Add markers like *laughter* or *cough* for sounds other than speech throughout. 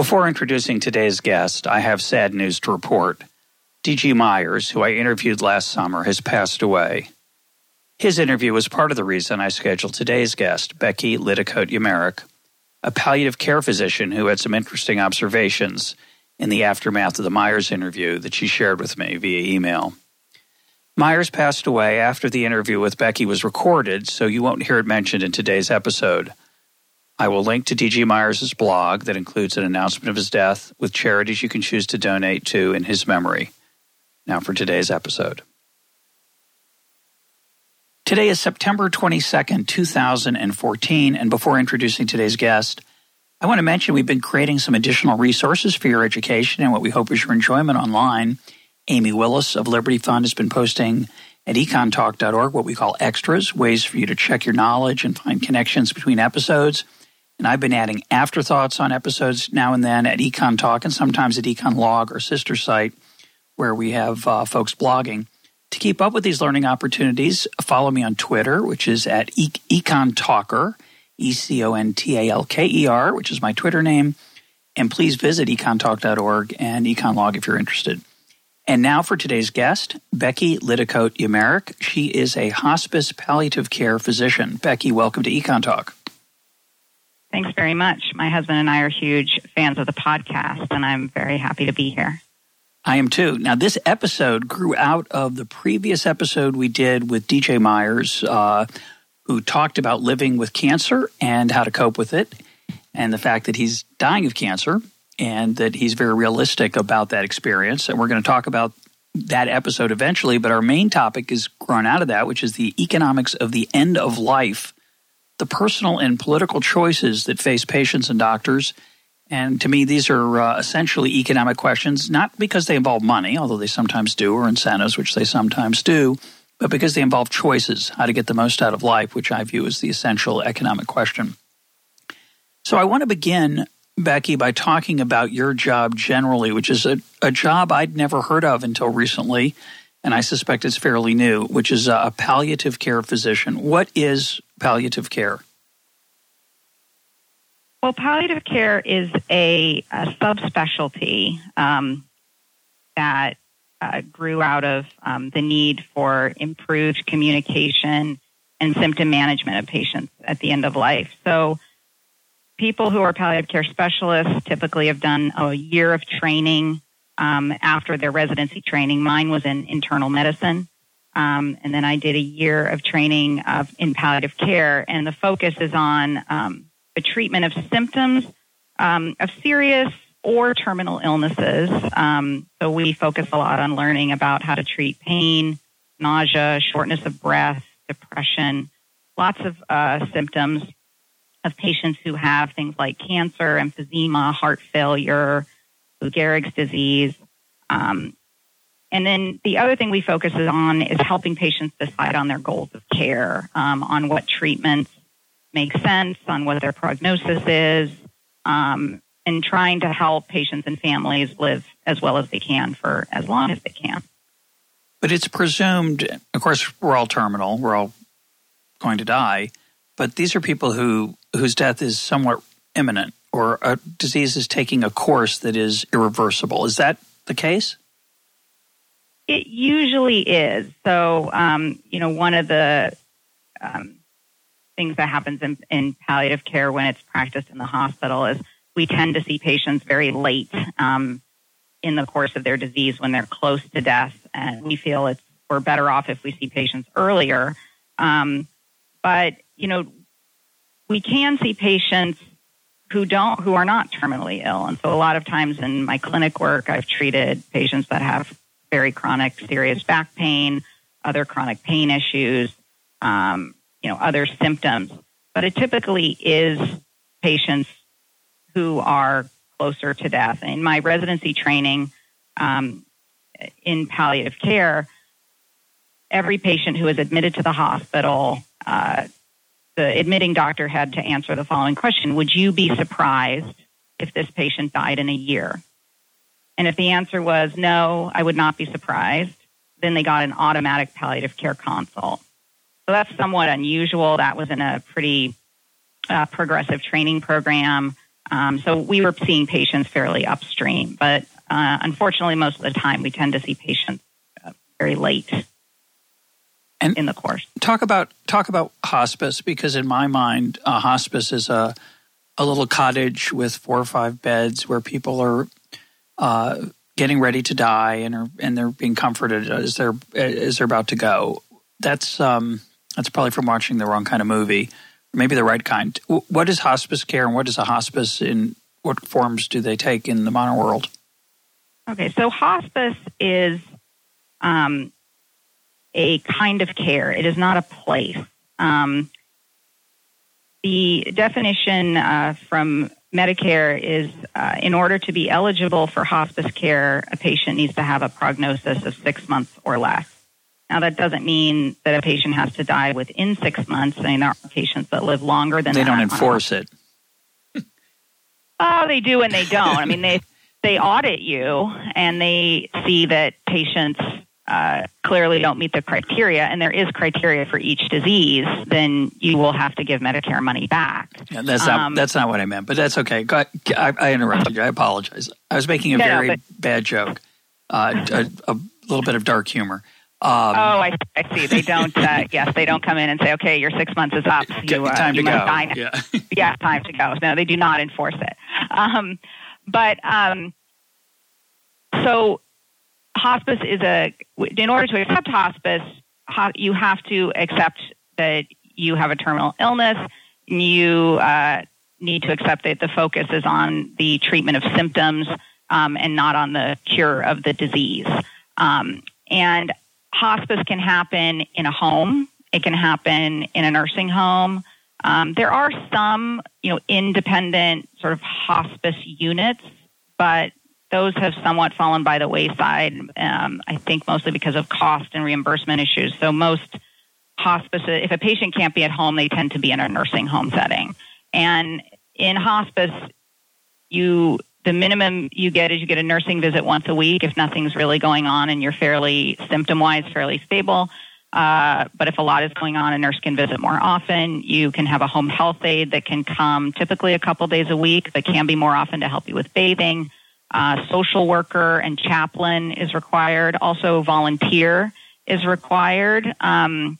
Before introducing today's guest, I have sad news to report. D.G. Myers, who I interviewed last summer, has passed away. His interview was part of the reason I scheduled today's guest, Becky Liddicoat Yamarik, a palliative care physician who had some interesting observations in the aftermath of the Myers interview that she shared with me via email. Myers passed away after the interview with Becky was recorded, so you won't hear it mentioned in today's episode. I will link to D.G. Myers' blog that includes an announcement of his death with charities you can choose to donate to in his memory. Now for today's episode. Today is September 22nd, 2014, and before introducing today's guest, I want to mention we've been creating some additional resources for your education and what we hope is your enjoyment online. Amy Willis of Liberty Fund has been posting at econtalk.org what we call extras, ways for you to check your knowledge and find connections between episodes. And I've been adding afterthoughts on episodes now and then at Econ Talk and sometimes at Econ Log, or sister site, where we have uh, folks blogging. To keep up with these learning opportunities, follow me on Twitter, which is at e- Econ Talker, E C O N T A L K E R, which is my Twitter name. And please visit econtalk.org and econlog if you're interested. And now for today's guest, Becky Liddicoat Yamarik. She is a hospice palliative care physician. Becky, welcome to Econ Talk. Thanks very much. My husband and I are huge fans of the podcast, and I'm very happy to be here. I am too. Now, this episode grew out of the previous episode we did with D.G. Myers, uh, who talked about living with cancer and how to cope with it, and the fact that he's dying of cancer, and that he's very realistic about that experience. And we're going to talk about that episode eventually, but our main topic is grown out of that, which is the economics of the end of life the personal and political choices that face patients and doctors. And to me, these are uh, essentially economic questions, not because they involve money, although they sometimes do, or incentives, which they sometimes do, but because they involve choices, how to get the most out of life, which I view as the essential economic question. So I want to begin, Becky, by talking about your job generally, which is a, a job I'd never heard of until recently and I suspect it's fairly new, which is a palliative care physician. What is palliative care? Well, palliative care is a, a subspecialty um, that uh, grew out of um, the need for improved communication and symptom management of patients at the end of life. So, people who are palliative care specialists typically have done a year of training um, after their residency training. Mine was in internal medicine. Um, and then I did a year of training of, in palliative care, and the focus is on um, the treatment of symptoms um, of serious or terminal illnesses. Um, so we focus a lot on learning about how to treat pain, nausea, shortness of breath, depression, lots of uh, symptoms of patients who have things like cancer, emphysema, heart failure, Lou Gehrig's disease. Um, and then the other thing we focus on is helping patients decide on their goals of care, um, on what treatments make sense, on what their prognosis is, um, and trying to help patients and families live as well as they can for as long as they can. But it's presumed, of course, we're all terminal, we're all going to die, but these are people who whose death is somewhat imminent or a disease is taking a course that is irreversible. Is that the case? It usually is. So, um, you know, one of the um, things that happens in, in, palliative care when it's practiced in the hospital is we tend to see patients very late um, in the course of their disease when they're close to death, and we feel it's we're better off if we see patients earlier. Um, but you know, we can see patients who don't who are not terminally ill. And so a lot of times in my clinic work, I've treated patients that have very chronic, serious back pain, other chronic pain issues, um, you know, other symptoms. But it typically is patients who are closer to death. In my residency training um, in palliative care, every patient who is admitted to the hospital, uh, the admitting doctor had to answer the following question Would you be surprised if this patient died in a year? And if the answer was no, I would not be surprised, then they got an automatic palliative care consult. So that's somewhat unusual. That was in a pretty uh, progressive training program. Um, so we were seeing patients fairly upstream, but uh, unfortunately, most of the time we tend to see patients uh, very late and in the course. Talk about talk about hospice because in my mind, a hospice is a a little cottage with four or five beds where people are uh, getting ready to die and are and they're being comforted as they're as they're about to go. That's um, that's probably from watching the wrong kind of movie, maybe the right kind. What is hospice care and what is a hospice in what forms do they take in the modern world? Okay, so hospice is um, a kind of care. It is not a place. Um, the definition uh, from Medicare is uh, in order to be eligible for hospice care, a patient needs to have a prognosis of six months or less. Now, that doesn't mean that a patient has to die within six months. I mean, there are patients that live longer than that they don't enforce it. Oh, they do and they don't. I mean, they they audit you and they see that patients uh, clearly don't meet the criteria, and there is criteria for each disease, then you will have to give Medicare money back. Yeah, that's not um, that's not what I meant, but that's okay. I, I, interrupted you. I apologize. I was making a no, very no, but, bad joke, uh, a, a, little bit of dark humor. Um, oh, I, I, see. They don't. Uh, *laughs* yes, they don't come in and say, "Okay, your six months is up. You, uh, time you to go." Yeah. *laughs* yeah, time to go. No, they do not enforce it. Um, but um, so hospice is a, in order to accept hospice, you have to accept that you have a terminal illness. You uh, need to accept that the focus is on the treatment of symptoms um, and not on the cure of the disease. Um, and hospice can happen in a home. It can happen in a nursing home. Um, there are some, you know, independent sort of hospice units, but those have somewhat fallen by the wayside, um, I think mostly because of cost and reimbursement issues. So most hospice, if a patient can't be at home, they tend to be in a nursing home setting. And in hospice, you the minimum you get is you get a nursing visit once a week if nothing's really going on and you're fairly symptom wise fairly stable. Uh, but if a lot is going on, a nurse can visit more often. You can have a home health aide that can come typically a couple days a week, but can be more often to help you with bathing. Uh, social worker and chaplain is required. Also, volunteer is required. Um,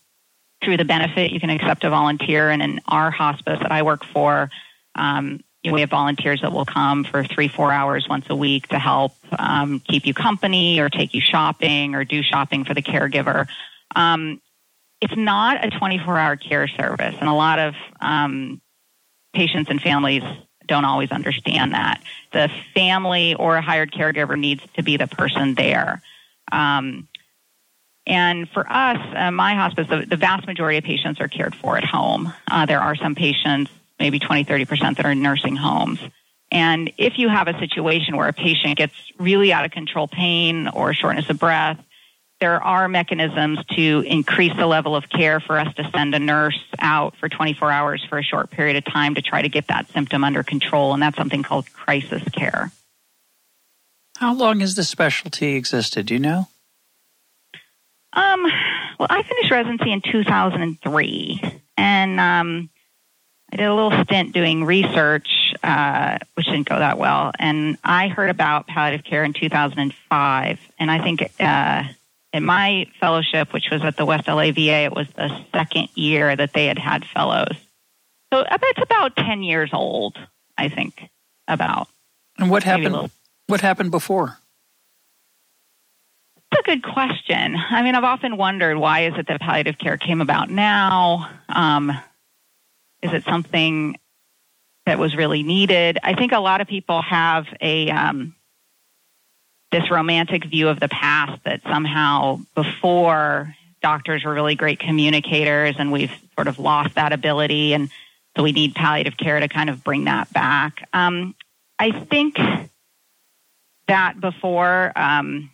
through the benefit, you can accept a volunteer. And in our hospice that I work for, um, we have volunteers that will come for three, four hours once a week to help um, keep you company or take you shopping or do shopping for the caregiver. Um, it's not a 24 hour care service, and a lot of um, patients and families don't always understand that. The family or a hired caregiver needs to be the person there. Um, and for us, uh, my hospice, the, the, vast majority of patients are cared for at home. Uh, there are some patients, maybe 20, 30%, that are in nursing homes. And if you have a situation where a patient gets really out of control pain or shortness of breath, there are mechanisms to increase the level of care for us to send a nurse out for 24 hours for a short period of time to try to get that symptom under control, and that's something called crisis care. How long has this specialty existed? Do you know? Um, well, I finished residency in 2003, and um, I did a little stint doing research, uh, which didn't go that well. And I heard about palliative care in 2005, and I think uh, in my fellowship, which was at the West LA VA, it was the second year that they had had fellows. So that's about 10 years old, I think, about. And what happened? What happened before? That's a good question. I mean, I've often wondered why is it that palliative care came about now? Um, is it something that was really needed? I think a lot of people have a um, this romantic view of the past that somehow before doctors were really great communicators and we've sort of lost that ability and so we need palliative care to kind of bring that back. Um, I think that before um,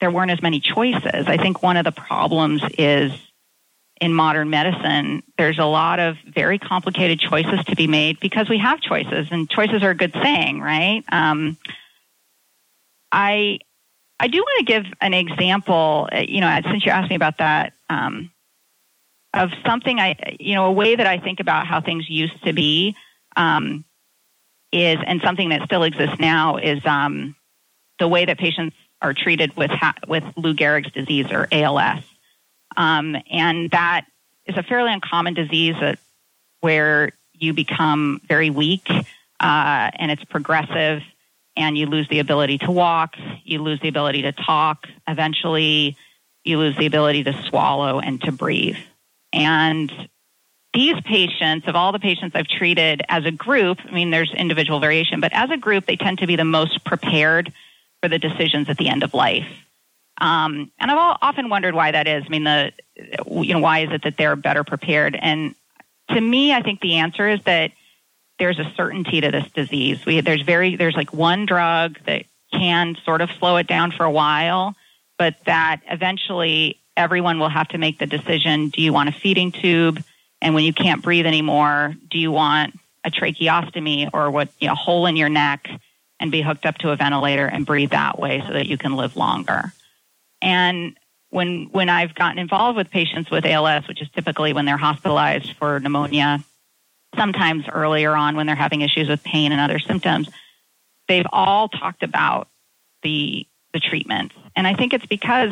there weren't as many choices. I think one of the problems is in modern medicine, there's a lot of very complicated choices to be made because we have choices, and choices are a good thing, right? Um, I I do want to give an example. Uh, you know, since you asked me about that, um, of something I, you know, a way that I think about how things used to be um, is, and something that still exists now is um, the way that patients are treated with ha- with Lou Gehrig's disease or ALS. Um, and that is a fairly uncommon disease that, where you become very weak uh, and it's progressive and you lose the ability to walk, you lose the ability to talk, eventually you lose the ability to swallow and to breathe. And these patients, of all the patients I've treated as a group, I mean, there's individual variation, but as a group, they tend to be the most prepared for the decisions at the end of life. Um, and I've often wondered why that is. I mean, the you know why is it that they're better prepared? And to me, I think the answer is that there's a certainty to this disease. We, there's very there's like one drug that can sort of slow it down for a while, but that eventually everyone will have to make the decision: Do you want a feeding tube? And when you can't breathe anymore, do you want a tracheostomy or what you know, a hole in your neck and be hooked up to a ventilator and breathe that way so that you can live longer? And when when I've gotten involved with patients with ALS, which is typically when they're hospitalized for pneumonia, sometimes earlier on when they're having issues with pain and other symptoms, they've all talked about the the treatments. And I think it's because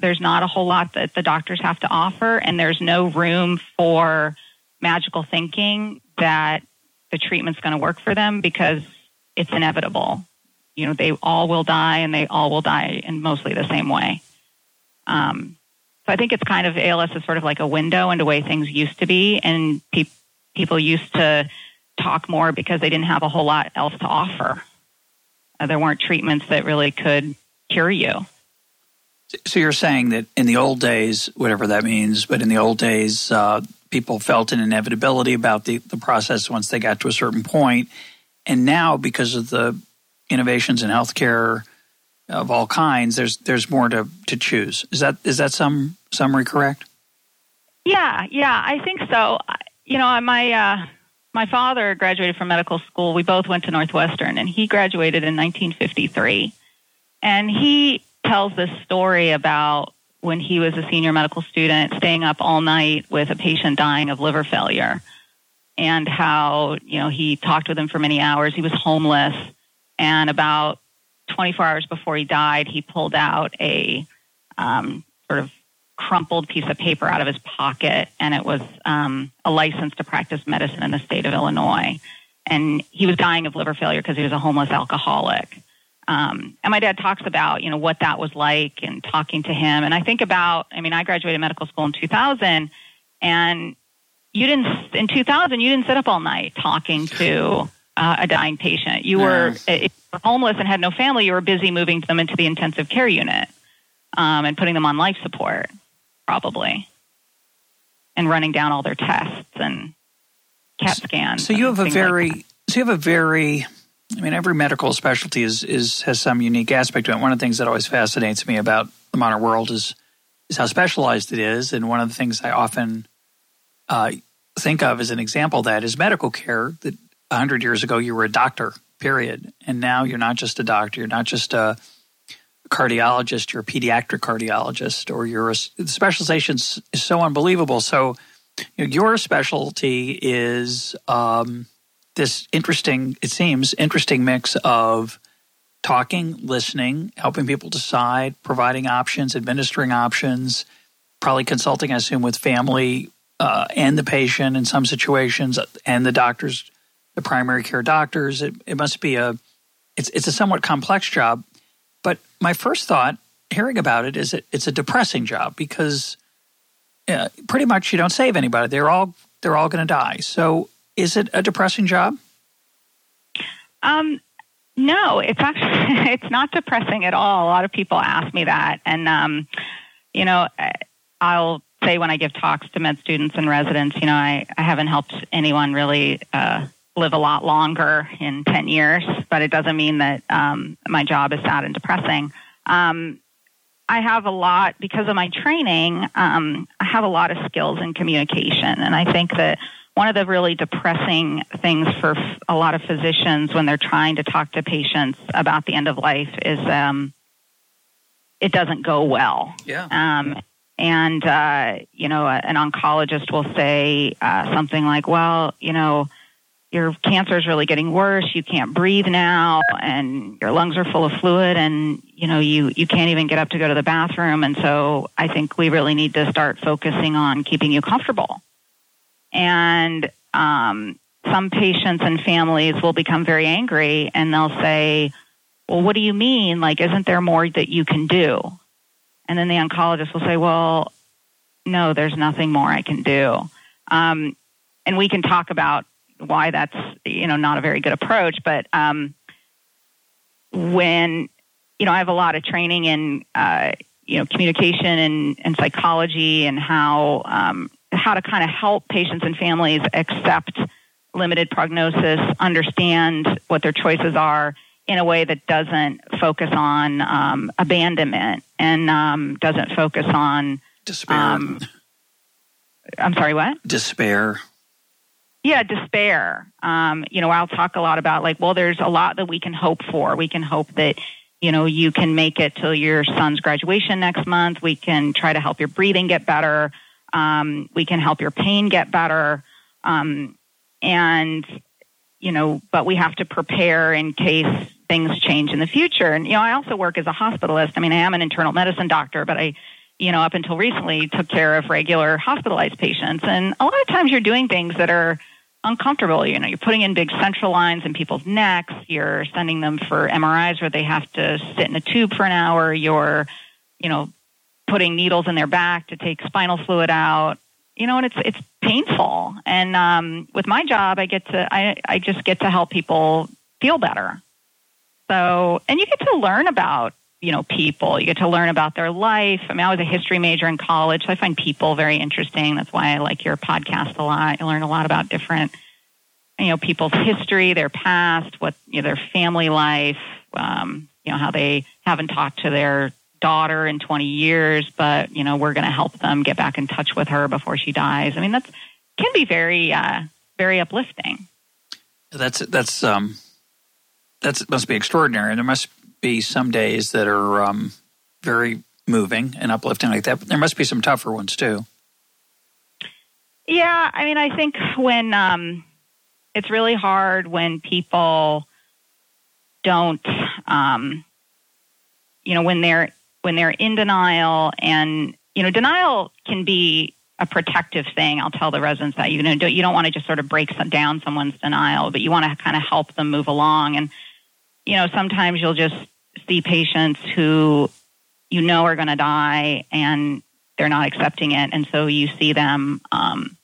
there's not a whole lot that the doctors have to offer and there's no room for magical thinking that the treatment's going to work for them because it's inevitable. You know, they all will die and they all will die in mostly the same way. Um, so I think it's kind of ALS is sort of like a window into the way things used to be, and pe- people used to talk more because they didn't have a whole lot else to offer. Uh, there weren't treatments that really could cure you. So you're saying that in the old days, whatever that means, but in the old days, uh, people felt an inevitability about the, the process once they got to a certain point. And now, because of the innovations in healthcare, of all kinds, there's there's more to, to choose. Is that is that some summary correct? Yeah, yeah, I think so. You know, my uh, my father graduated from medical school. We both went to Northwestern, and he graduated in 1953. And he tells this story about when he was a senior medical student, staying up all night with a patient dying of liver failure, and how you know he talked with him for many hours. He was homeless, and about 24 hours before he died, he pulled out a um, sort of crumpled piece of paper out of his pocket, and it was um, a license to practice medicine in the state of Illinois. And he was dying of liver failure because he was a homeless alcoholic. Um, and my dad talks about, you know, what that was like and talking to him. And I think about, I mean, I graduated medical school in 2000, and you didn't, in 2000, you didn't sit up all night talking to uh, a dying patient. You were, if you were homeless and had no family, you were busy moving them into the intensive care unit um, and putting them on life support, probably, and running down all their tests and CAT scans. So you have a very, like so you have a very, I mean, every medical specialty is is has some unique aspect to it. One of the things that always fascinates me about the modern world is is how specialized it is, and one of the things I often uh, think of as an example of that is medical care. That 100 years ago you were a doctor, period. And now you're not just a doctor, you're not just a cardiologist, you're a pediatric cardiologist, or your specialization is so unbelievable. So you know, your specialty is um, this interesting, it seems, interesting mix of talking, listening, helping people decide, providing options, administering options, probably consulting, I assume, with family uh, and the patient in some situations, and the doctors the primary care doctors. It, it must be a it's it's a somewhat complex job. But my first thought, hearing about it, is it's a depressing job because uh, pretty much you don't save anybody. They're all they're all going to die. So is it a depressing job? Um, no, it's actually *laughs* it's not depressing at all. A lot of people ask me that, and um, you know, I'll say when I give talks to med students and residents, you know, I, I haven't helped anyone really uh, live a lot longer in 10 years, but it doesn't mean that um, my job is sad and depressing. Um, I have a lot, because of my training, um, I have a lot of skills in communication. And I think that one of the really depressing things for a lot of physicians when they're trying to talk to patients about the end of life is um, it doesn't go well. Yeah. Um, and, uh, you know, an oncologist will say uh, something like, well, you know, your cancer is really getting worse. You can't breathe now, and your lungs are full of fluid, and you know you you can't even get up to go to the bathroom. And so I think we really need to start focusing on keeping you comfortable. And um, some patients and families will become very angry, and they'll say, "Well, what do you mean? Like, isn't there more that you can do?" And then the oncologist will say, "Well, no, there's nothing more I can do." Um, and we can talk about why that's you know not a very good approach. But um, when you know I have a lot of training in uh, you know communication and, and psychology and how um, how to kind of help patients and families accept limited prognosis, understand what their choices are in a way that doesn't focus on um, abandonment and um, doesn't focus on despair. Um, I'm sorry, what? Despair. Yeah, despair. Um, you know, I'll talk a lot about like, well, there's a lot that we can hope for. We can hope that, you know, you can make it till your son's graduation next month. We can try to help your breathing get better. Um, we can help your pain get better. Um, and, you know, but we have to prepare in case things change in the future. And, you know, I also work as a hospitalist. I mean, I am an internal medicine doctor, but I, you know, up until recently took care of regular hospitalized patients. And a lot of times you're doing things that are, uncomfortable. You know, you're putting in big central lines in people's necks. You're sending them for MRIs where they have to sit in a tube for an hour. You're, you know, putting needles in their back to take spinal fluid out. You know, and it's it's painful. And um, with my job, I get to I I just get to help people feel better. So, and you get to learn about you know people. You get to learn about their life. I mean, I was a history major in college, so I find people very interesting. That's why I like your podcast a lot. I learn a lot about different you know people's history, their past, what you know, their family life, um, you know how they haven't talked to their daughter in 20 years, but you know we're going to help them get back in touch with her before she dies. I mean that's can be very uh, very uplifting. That's that's um that must be extraordinary. And there must be some days that are um, very moving and uplifting like that. But there must be some tougher ones too. Yeah, I mean, I think when um, it's really hard when people don't, um, you know, when they're when they're in denial, and you know, denial can be a protective thing. I'll tell the residents that you know you don't want to just sort of break down someone's denial, but you want to kind of help them move along. And you know, sometimes you'll just see patients who you know are going to die and they're not accepting it, and so you see them um,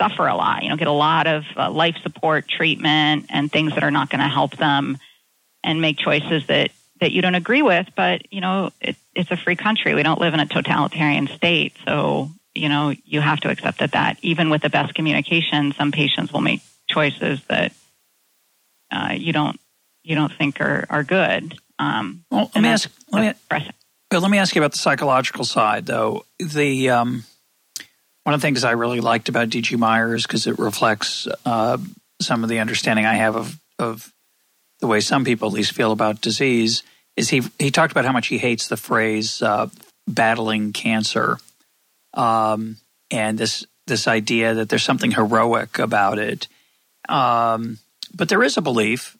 suffer a lot. You know, get a lot of uh, life support treatment and things that are not going to help them, and make choices that that you don't agree with. But you know, it, it's a free country. We don't live in a totalitarian state, so you know you have to accept that that even with the best communication, some patients will make choices that uh, you don't you don't think are are good. Um, well, let me ask. Let me, let me ask you about the psychological side, though. The um, one of the things I really liked about D.G. Myers because it reflects uh, some of the understanding I have of of the way some people at least feel about disease is he he talked about how much he hates the phrase uh, battling cancer, um, and this this idea that there's something heroic about it. Um, but there is a belief,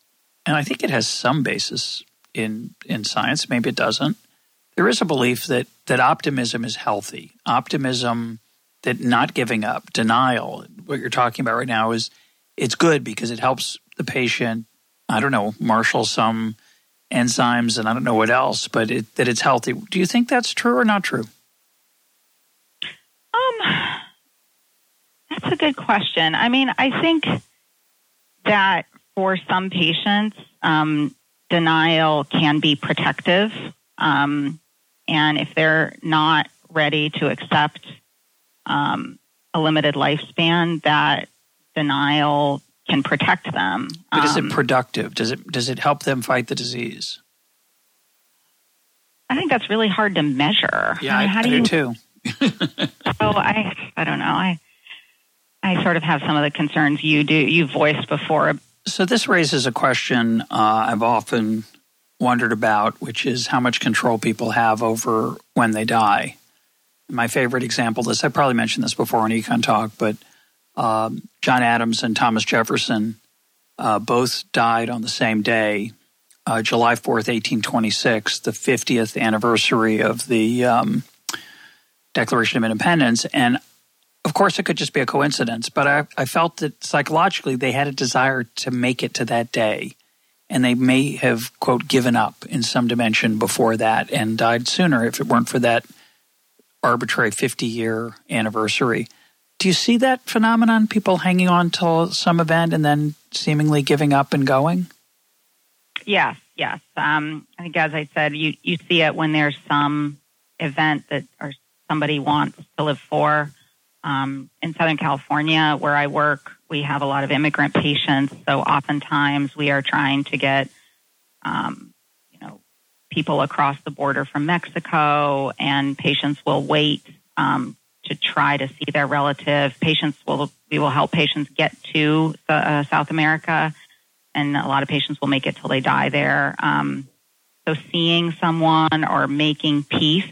and I think it has some basis in in science. Maybe it doesn't. There is a belief that that optimism is healthy. Optimism that not giving up, denial, what you're talking about right now is it's good because it helps the patient. I don't know, marshal some enzymes and I don't know what else, but it, that it's healthy. Do you think that's true or not true? Um, that's a good question. I mean, I think that for some patients, um, denial can be protective. Um, and if they're not ready to accept um, a limited lifespan, that denial can protect them. But is it um, productive? Does it does it help them fight the disease? I think that's really hard to measure. Yeah, I, mean, how I do, you, too. *laughs* so I I don't know. I I sort of have some of the concerns you do you voiced before. So this raises a question uh, I've often wondered about, which is how much control people have over when they die. My favorite example this I probably mentioned this before on Econ Talk, but um, John Adams and Thomas Jefferson uh, both died on the same day, uh, July 4th, 1826, the 50th anniversary of the um, Declaration of Independence. And of course, it could just be a coincidence, but I, I felt that psychologically they had a desire to make it to that day. And they may have, quote, given up in some dimension before that and died sooner if it weren't for that arbitrary 50 year anniversary. Do you see that phenomenon? People hanging on till some event and then seemingly giving up and going? Yes, yes. Um, I think, as I said, you, you see it when there's some event that or somebody wants to live for. Um, in Southern California, where I work, we have a lot of immigrant patients. So oftentimes we are trying to get, um, you know, people across the border from Mexico, and patients will wait um, to try to see their relative. Patients will we will help patients get to uh, South America, and a lot of patients will make it till they die there. Um, so seeing someone or making peace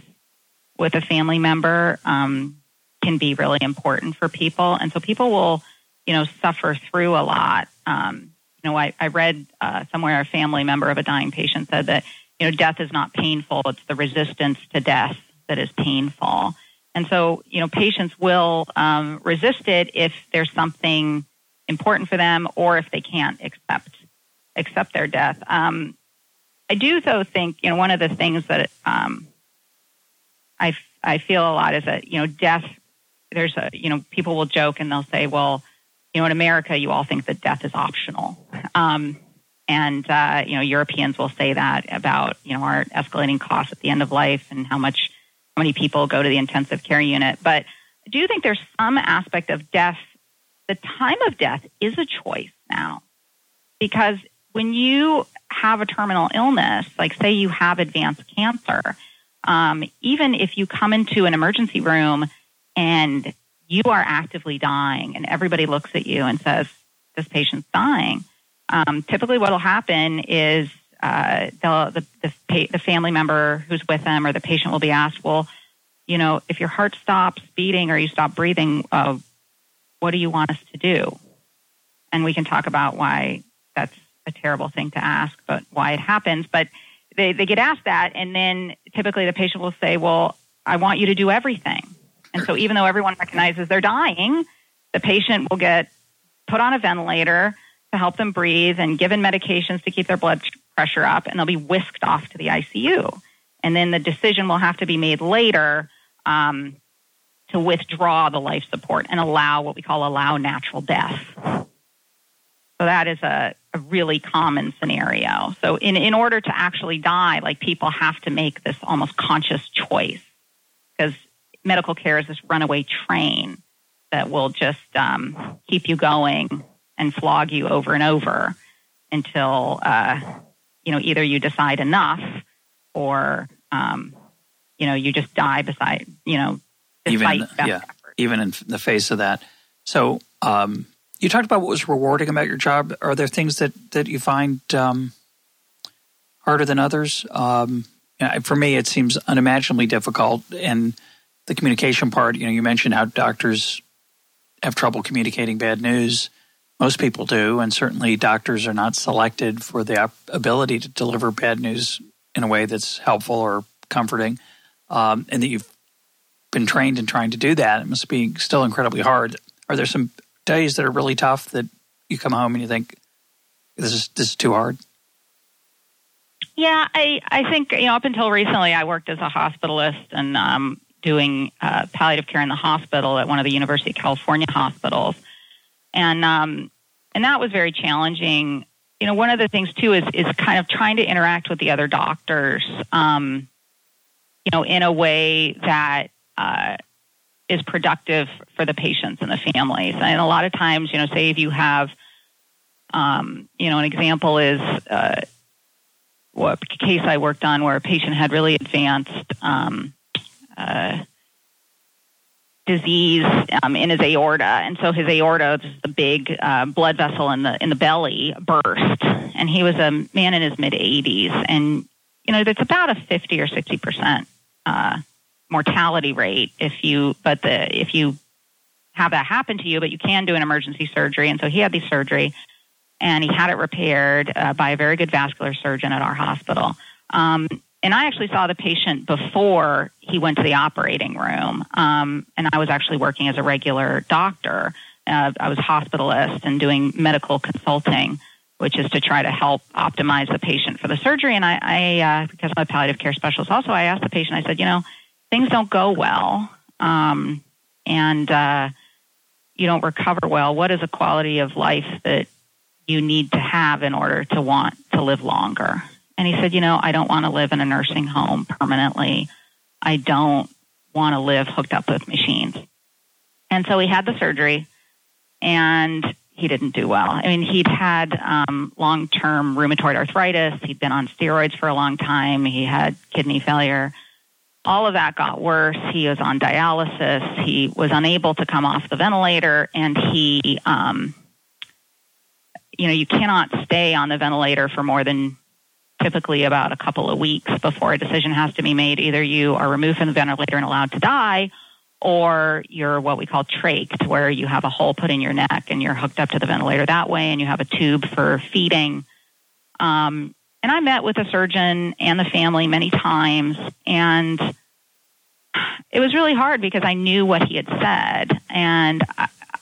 with a family member um, can be really important for people, and so people will you know suffer through a lot. Um, you know, I, I read uh, somewhere a family member of a dying patient said that you know death is not painful; it's the resistance to death that is painful. And so, you know, patients will um, resist it if there's something important for them or if they can't accept accept their death. Um, I do, though, think you know one of the things that um, I I feel a lot is that you know death. There's a you know people will joke and they'll say, well, you know, in America, you all think that death is optional. Um, and uh, you know, Europeans will say that about you know our escalating costs at the end of life and how much how many people go to the intensive care unit. But I do think there's some aspect of death. The time of death is a choice now because when you have a terminal illness, like say you have advanced cancer, um, even if you come into an emergency room and you are actively dying and everybody looks at you and says, this patient's dying, um, typically what will happen is uh, the, the, the family member who's with them or the patient will be asked, well, you know, if your heart stops beating or you stop breathing, uh, what do you want us to do? And we can talk about why that's a terrible thing to ask, but why it happens. But they, they get asked that, and then typically the patient will say, well, I want you to do everything. And so even though everyone recognizes they're dying, the patient will get put on a ventilator to help them breathe and given medications to keep their blood pressure up, and they'll be whisked off to the ICU. And then the decision will have to be made later um, to withdraw the life support and allow what we call allow natural death. So that is a, a really common scenario. So in, in order to actually die, like people have to make this almost conscious choice because medical care is this runaway train that will just um, keep you going and flog you over and over until uh, you know either you decide enough or um, you know you just die beside you know even yeah effort. even in the face of that. So um, you talked about what was rewarding about your job. Are there things that that you find um, harder than others? Um, for me, it seems unimaginably difficult, and the communication part. You know, you mentioned how doctors have trouble communicating bad news most people do, and certainly doctors are not selected for the ability to deliver bad news in a way that's helpful or comforting, um, and that you've been trained in trying to do that. It must be still incredibly hard. Are there some days that are really tough that you come home and you think this is this is too hard? Yeah, I I think you know up until recently I worked as a hospitalist and um, doing uh, palliative care in the hospital at one of the University of California hospitals and um, and that was very challenging. You know, one of the things too is is kind of trying to interact with the other doctors, um, you know, in a way that uh, is productive for the patients and the families. And a lot of times, you know, say if you have Um, you know, an example is uh, what case I worked on where a patient had really advanced um, disease um, in his aorta, and so his aorta, the big uh, blood vessel in the in the belly, burst. And he was a man in his mid 80s, and you know that's about a 50 or 60 percent uh, mortality rate if you, but the if you have that happen to you, but you can do an emergency surgery. And so he had the surgery, and he had it repaired uh, by a very good vascular surgeon at our hospital. Um, and I actually saw the patient before he went to the operating room. Um, and I was actually working as a regular doctor. Uh, I was hospitalist and doing medical consulting, which is to try to help optimize the patient for the surgery. And I, I uh, because I'm a palliative care specialist, also I asked the patient. I said, you know, things don't go well, um, and uh, you don't recover well. What is a quality of life that you need to have in order to want to live longer? And he said, You know, I don't want to live in a nursing home permanently. I don't want to live hooked up with machines. And so he had the surgery and he didn't do well. I mean, he'd had um, long term rheumatoid arthritis, he'd been on steroids for a long time, he had kidney failure. All of that got worse. He was on dialysis. He was unable to come off the ventilator, and he, um, you know, you cannot stay on the ventilator for more than typically about a couple of weeks before a decision has to be made. Either you are removed from the ventilator and allowed to die, or you're what we call trached, where you have a hole put in your neck and you're hooked up to the ventilator that way, and you have a tube for feeding. Um, and I met with a surgeon and the family many times, and it was really hard because I knew what he had said, and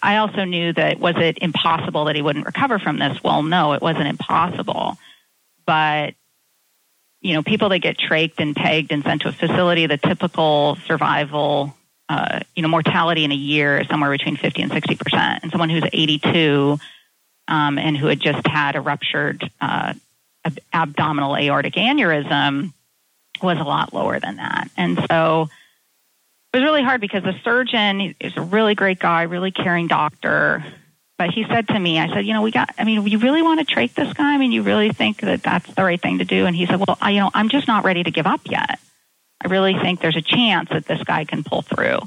I also knew that was it impossible that he wouldn't recover from this? Well, no, it wasn't impossible, but you know, people that get trached and pegged and sent to a facility, the typical survival, uh, you know, mortality in a year is somewhere between 50 and 60 percent. And someone who's 82 um, and who had just had a ruptured uh, ab- abdominal aortic aneurysm was a lot lower than that. And so it was really hard because the surgeon is a really great guy, really caring doctor, but he said to me, I said, you know, we got, I mean, you really want to trach this guy? I mean, you really think that that's the right thing to do? And he said, well, I, you know, I'm just not ready to give up yet. I really think there's a chance that this guy can pull through.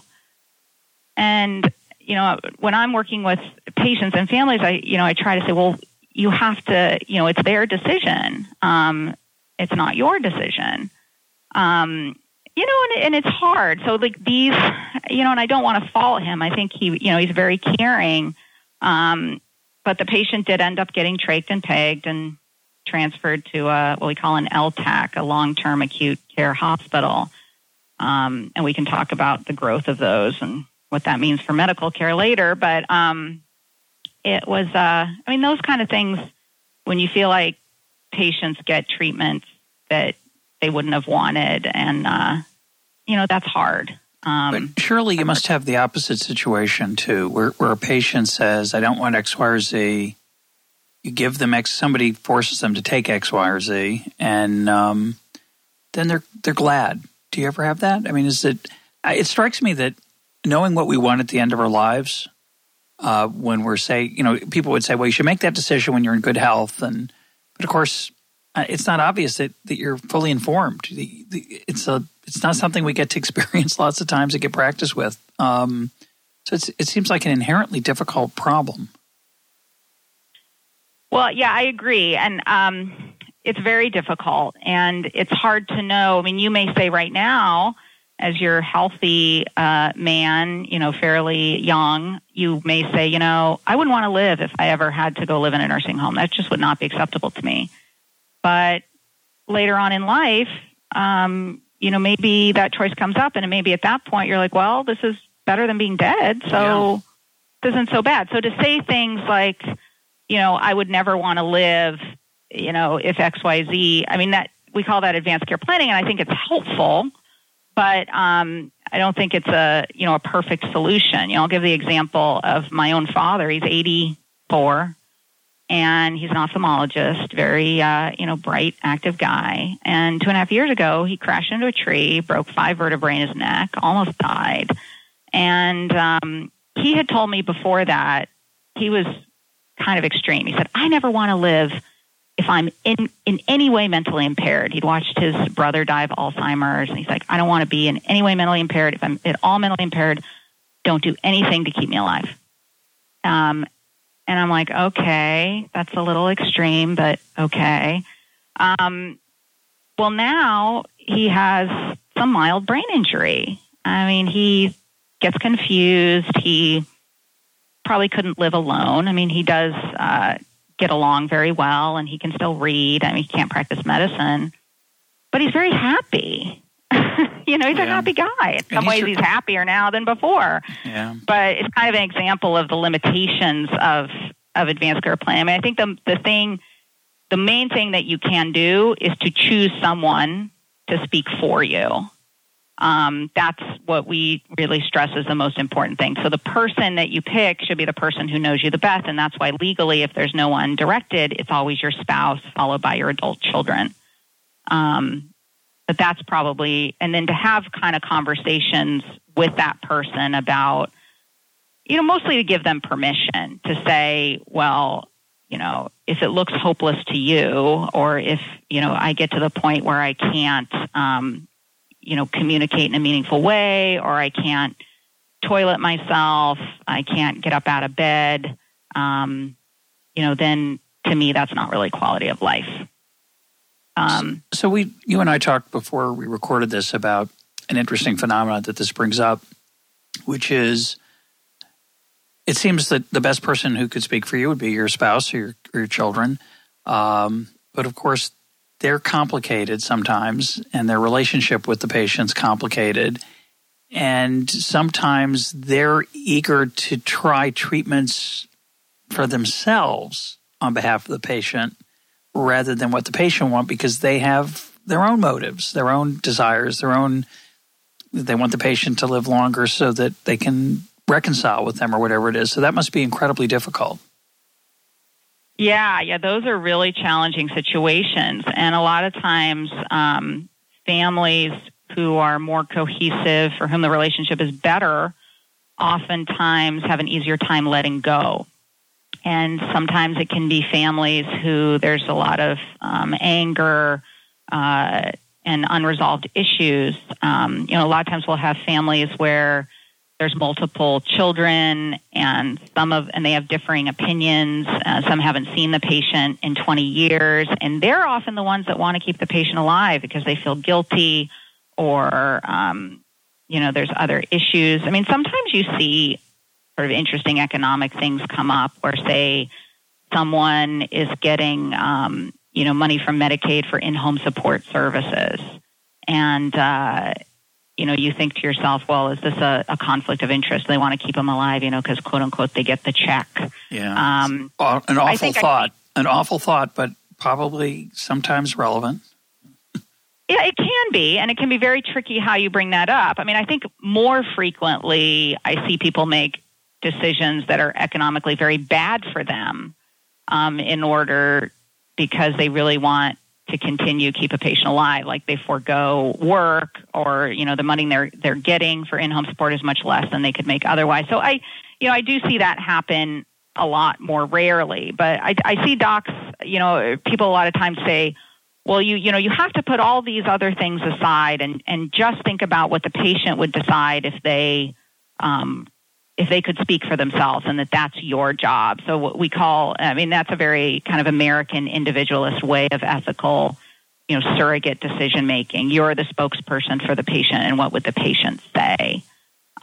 And, you know, when I'm working with patients and families, I, you know, I try to say, well, you have to, you know, it's their decision. Um, it's not your decision. Um, you know, and, and it's hard. So like these, you know, and I don't want to fault him. I think he, you know, he's very caring um, but the patient did end up getting trached and pegged and transferred to a, what we call an LTAC, a long-term acute care hospital. Um, and we can talk about the growth of those and what that means for medical care later. But um, it was, uh, I mean, those kind of things when you feel like patients get treatments that they wouldn't have wanted, and uh, you know that's hard. Um, but surely you must have the opposite situation too, where, where a patient says, I don't want X, Y, or Z. You give them X, somebody forces them to take X, Y, or Z, and um, then they're they're glad. Do you ever have that? I mean, is it? It strikes me that knowing what we want at the end of our lives, uh, when we're say, you know, people would say, well, you should make that decision when you're in good health, and but of course, uh, it's not obvious that, that you're fully informed. The, the, it's a it's not something we get to *laughs* experience lots of times and get practice with. Um, so it seems like an inherently difficult problem. Well, yeah, I agree, and um, it's very difficult, and it's hard to know. I mean, you may say right now, as you're healthy uh, man, you know, fairly young, you may say, you know, I wouldn't want to live if I ever had to go live in a nursing home. That just would not be acceptable to me. But later on in life, um, you know, maybe that choice comes up, and maybe at that point you're like, well, this is better than being dead, so yeah. this isn't so bad. So to say things like, you know, I would never want to live, you know, if X, Y, Z. I mean, that we call that advanced care planning, and I think it's helpful, but um, I don't think it's a you know a perfect solution. You know, I'll give the example of my own father. He's 84 and he's an ophthalmologist, very uh, you know bright, active guy. And two and a half years ago, he crashed into a tree, broke five vertebrae in his neck, almost died. And um, he had told me before that he was kind of extreme. He said, I never want to live if I'm in, in any way mentally impaired. He'd watched his brother die of Alzheimer's, and he's like, I don't want to be in any way mentally impaired. If I'm at all mentally impaired, don't do anything to keep me alive. Um, and I'm like, okay, that's a little extreme, but okay. Um, well, now he has some mild brain injury. I mean, he gets confused. He probably couldn't live alone. I mean, he does uh, get along very well and he can still read. I mean, he can't practice medicine, but he's very happy. *laughs* you know, he's yeah. a happy guy. In some ways, he's happier now than before. Yeah. But it's kind of an example of the limitations of of advanced care planning. I mean, I think the the thing, the main thing that you can do is to choose someone to speak for you. Um, that's what we really stress is the most important thing. So the person that you pick should be the person who knows you the best, and that's why legally, if there's no one directed, it's always your spouse followed by your adult children. Um, but that's probably, and then to have kind of conversations with that person about, you know, mostly to give them permission to say, well, you know, if it looks hopeless to you, or if, you know, I get to the point where I can't, um, you know, communicate in a meaningful way, or I can't toilet myself, I can't get up out of bed, um, you know, then to me, that's not really quality of life. Um, so, we, you and I talked before we recorded this about an interesting phenomenon that this brings up, which is it seems that the best person who could speak for you would be your spouse or your, or your children. Um, but of course, they're complicated sometimes, and their relationship with the patient's complicated. And sometimes they're eager to try treatments for themselves on behalf of the patient rather than what the patient want because they have their own motives, their own desires, their own they want the patient to live longer so that they can reconcile with them or whatever it is. So that must be incredibly difficult. Yeah, yeah, those are really challenging situations. And a lot of times, um, families who are more cohesive, for whom the relationship is better, oftentimes have an easier time letting go. And sometimes it can be families who there's a lot of um, anger uh, and unresolved issues. Um, you know, a lot of times we'll have families where there's multiple children and some of and they have differing opinions uh, some haven't seen the patient in 20 years and they're often the ones that want to keep the patient alive because they feel guilty or um, you know there's other issues i mean sometimes you see sort of interesting economic things come up where say someone is getting um, you know money from medicaid for in-home support services and uh, you know, you think to yourself, well, is this a, a conflict of interest? They want to keep them alive, you know, because quote unquote they get the check. Yeah, um, an awful thought, an awful thought, but probably sometimes relevant. Yeah, it can be, and it can be very tricky how you bring that up. I mean, I think more frequently I see people make decisions that are economically very bad for them um, in order because they really want to continue keep a patient alive like they forego work or you know the money they're they're getting for in-home support is much less than they could make otherwise. So i you know i do see that happen a lot more rarely but i i see docs you know people a lot of times say well you you know you have to put all these other things aside and and just think about what the patient would decide if they um if they could speak for themselves and that that's your job. So what we call, I mean, that's a very kind of American individualist way of ethical, you know, surrogate decision making. You're the spokesperson for the patient and what would the patient say?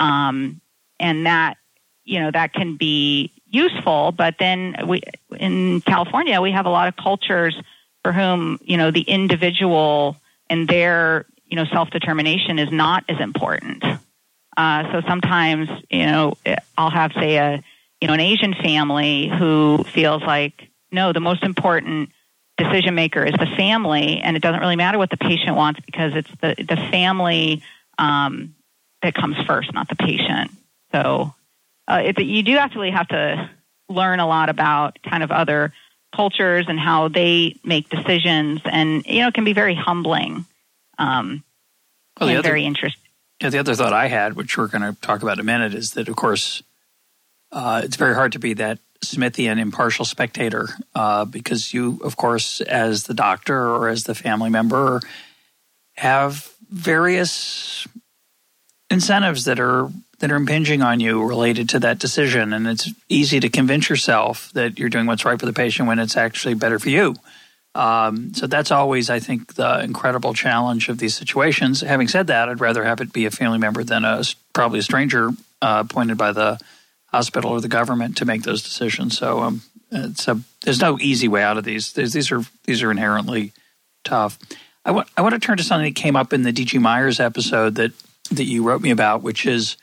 Um, and that, you know, that can be useful, but then we, in California, we have a lot of cultures for whom, you know, the individual and their, you know, self-determination is not as important. Uh, so sometimes, you know, I'll have, say, a, you know, an Asian family who feels like, no, the most important decision maker is the family, and it doesn't really matter what the patient wants because it's the, the family um, that comes first, not the patient. So uh, it, you do actually have to learn a lot about kind of other cultures and how they make decisions, and you know, it can be very humbling um, well, and other, very interesting. Yeah, the other thought I had, which we're going to talk about in a minute, is that of course uh, it's very hard to be that Smithian impartial spectator uh, because you, of course, as the doctor or as the family member, have various incentives that are that are impinging on you related to that decision, and it's easy to convince yourself that you're doing what's right for the patient when it's actually better for you. Um, so that's always, I think, the incredible challenge of these situations. Having said that, I'd rather have it be a family member than a probably a stranger uh, appointed by the hospital or the government to make those decisions. So um, it's a, there's no easy way out of these. There's, these are these are inherently tough. I want I want to turn to something that came up in the D.G. Myers episode that that you wrote me about, which is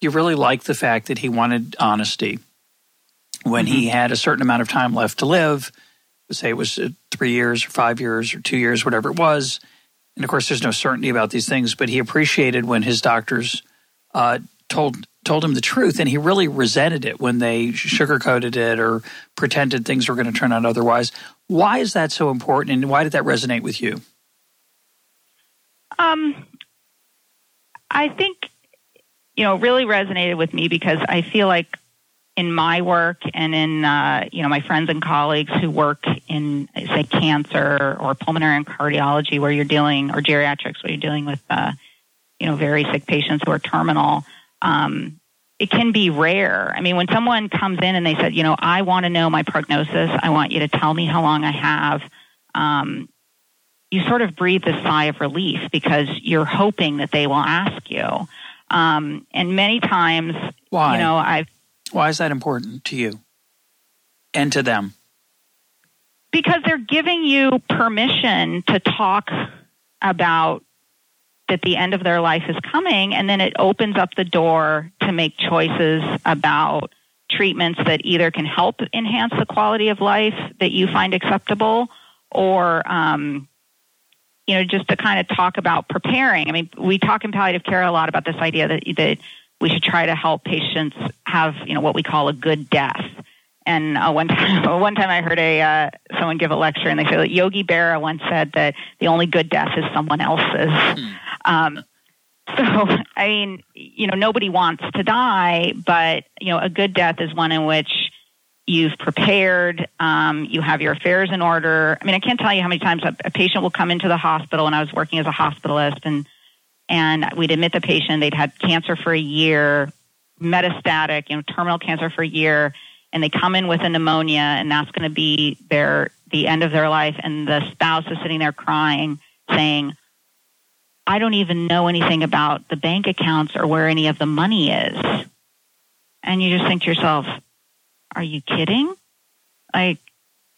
you really liked the fact that he wanted honesty when mm-hmm. he had a certain amount of time left to live say it was uh, three years or five years or two years, whatever it was. And of course, there's no certainty about these things, but he appreciated when his doctors uh, told told him the truth, and he really resented it when they sugarcoated it or pretended things were going to turn out otherwise. Why is that so important, and why did that resonate with you? Um, I think you know, really resonated with me because I feel like in my work and in uh, you know my friends and colleagues who work in say cancer or pulmonary and cardiology where you're dealing or geriatrics where you're dealing with uh, you know very sick patients who are terminal um, it can be rare. I mean when someone comes in and they said you know i want to know my prognosis. I want you to tell me how long i have um, you sort of breathe a sigh of relief because you're hoping that they will ask you. Um, and many times Why? you know i've why is that important to you and to them? Because they're giving you permission to talk about that the end of their life is coming, and then it opens up the door to make choices about treatments that either can help enhance the quality of life that you find acceptable or um, you know just to kind of talk about preparing i mean we talk in palliative care a lot about this idea that that we should try to help patients have you know what we call a good death. And uh, one *laughs* time, one time I heard a uh, someone give a lecture, and they said that Yogi Berra once said that the only good death is someone else's. Hmm. Um, so, I mean, you know, nobody wants to die, but you know, a good death is one in which you've prepared, um, you have your affairs in order. I mean, I can't tell you how many times a, a patient will come into the hospital, and I was working as a hospitalist, and and we'd admit the patient. They'd had cancer for a year, metastatic, you know, terminal cancer for a year, and they come in with a pneumonia, and that's going to be their the end of their life. And the spouse is sitting there crying, saying, "I don't even know anything about the bank accounts or where any of the money is." And you just think to yourself, "Are you kidding?" Like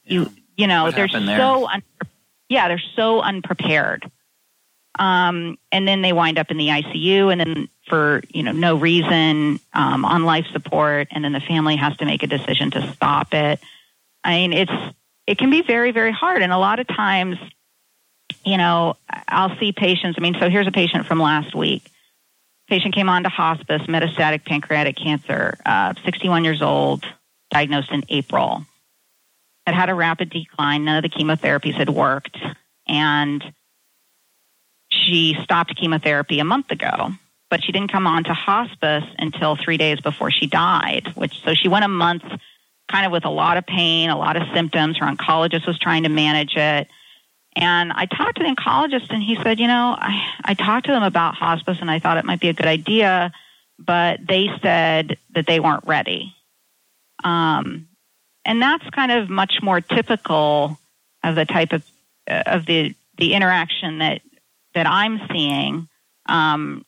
you, you know, what they're so un- yeah, they're so unprepared um, and then they wind up in the ICU, and then for you know no reason um, on life support, and then the family has to make a decision to stop it. I mean, it's it can be very very hard, and a lot of times, you know, I'll see patients. I mean, so here's a patient from last week. Patient came on to hospice, metastatic pancreatic cancer, uh, 61 years old, diagnosed in April. Had had a rapid decline. None of the chemotherapies had worked, and she stopped chemotherapy a month ago, but she didn't come on to hospice until three days before she died, which so she went a month kind of with a lot of pain, a lot of symptoms. Her oncologist was trying to manage it. And I talked to the oncologist and he said, you know, I, I talked to them about hospice and I thought it might be a good idea, but they said that they weren't ready. Um, and that's kind of much more typical of the type of, of the, the interaction that that I'm seeing um,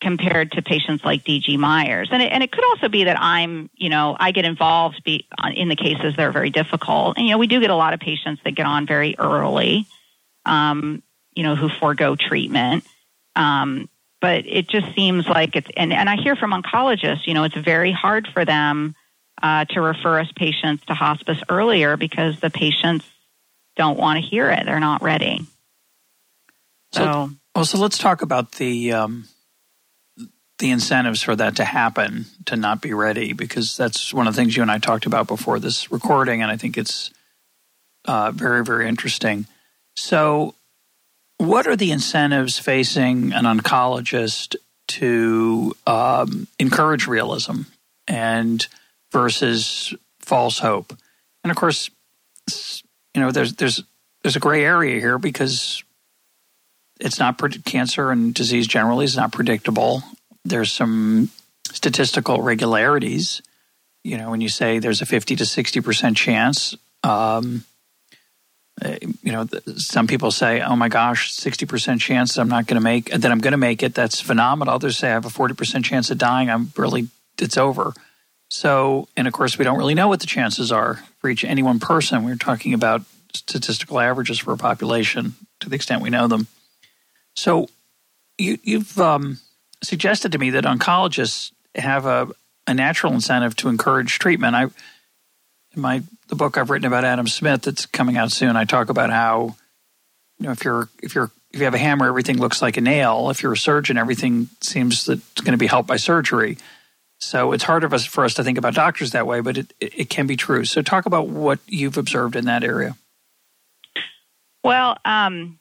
compared to patients like D.G. Myers. And it, and it could also be that I'm, you know, I get involved be, in the cases that are very difficult. And, you know, we do get a lot of patients that get on very early, um, you know, who forego treatment. Um, but it just seems like it's, and, and I hear from oncologists, you know, it's very hard for them uh, to refer us patients to hospice earlier because the patients don't want to hear it. They're not ready. So, so well, so let's talk about the um, the incentives for that to happen to not be ready, because that's one of the things you and I talked about before this recording, and I think it's uh, very, very interesting. So, what are the incentives facing an oncologist to um, encourage realism and versus false hope. And of course, you know, there's there's there's a gray area here because it's not cancer and disease generally is not predictable. There's some statistical regularities. You know, when you say there's a 50 to 60 percent chance, um, eh, you know, some people say, "Oh my gosh, 60 percent chance that I'm not going to make that I'm going to make it." That's phenomenal. Others say I have a 40 percent chance of dying. I'm really it's over. So, and of course, we don't really know what the chances are for each any one person. We're talking about statistical averages for a population to the extent we know them. So, you, have um, suggested to me that oncologists have a, a natural incentive to encourage treatment. I, in my the book I've written about Adam Smith that's coming out soon, I talk about how you know if you're if you're if you have a hammer, everything looks like a nail. If you're a surgeon, everything seems that it's going to be helped by surgery. So it's hard of us for us to think about doctors that way, but it, it can be true. So talk about what you've observed in that area. Well, um,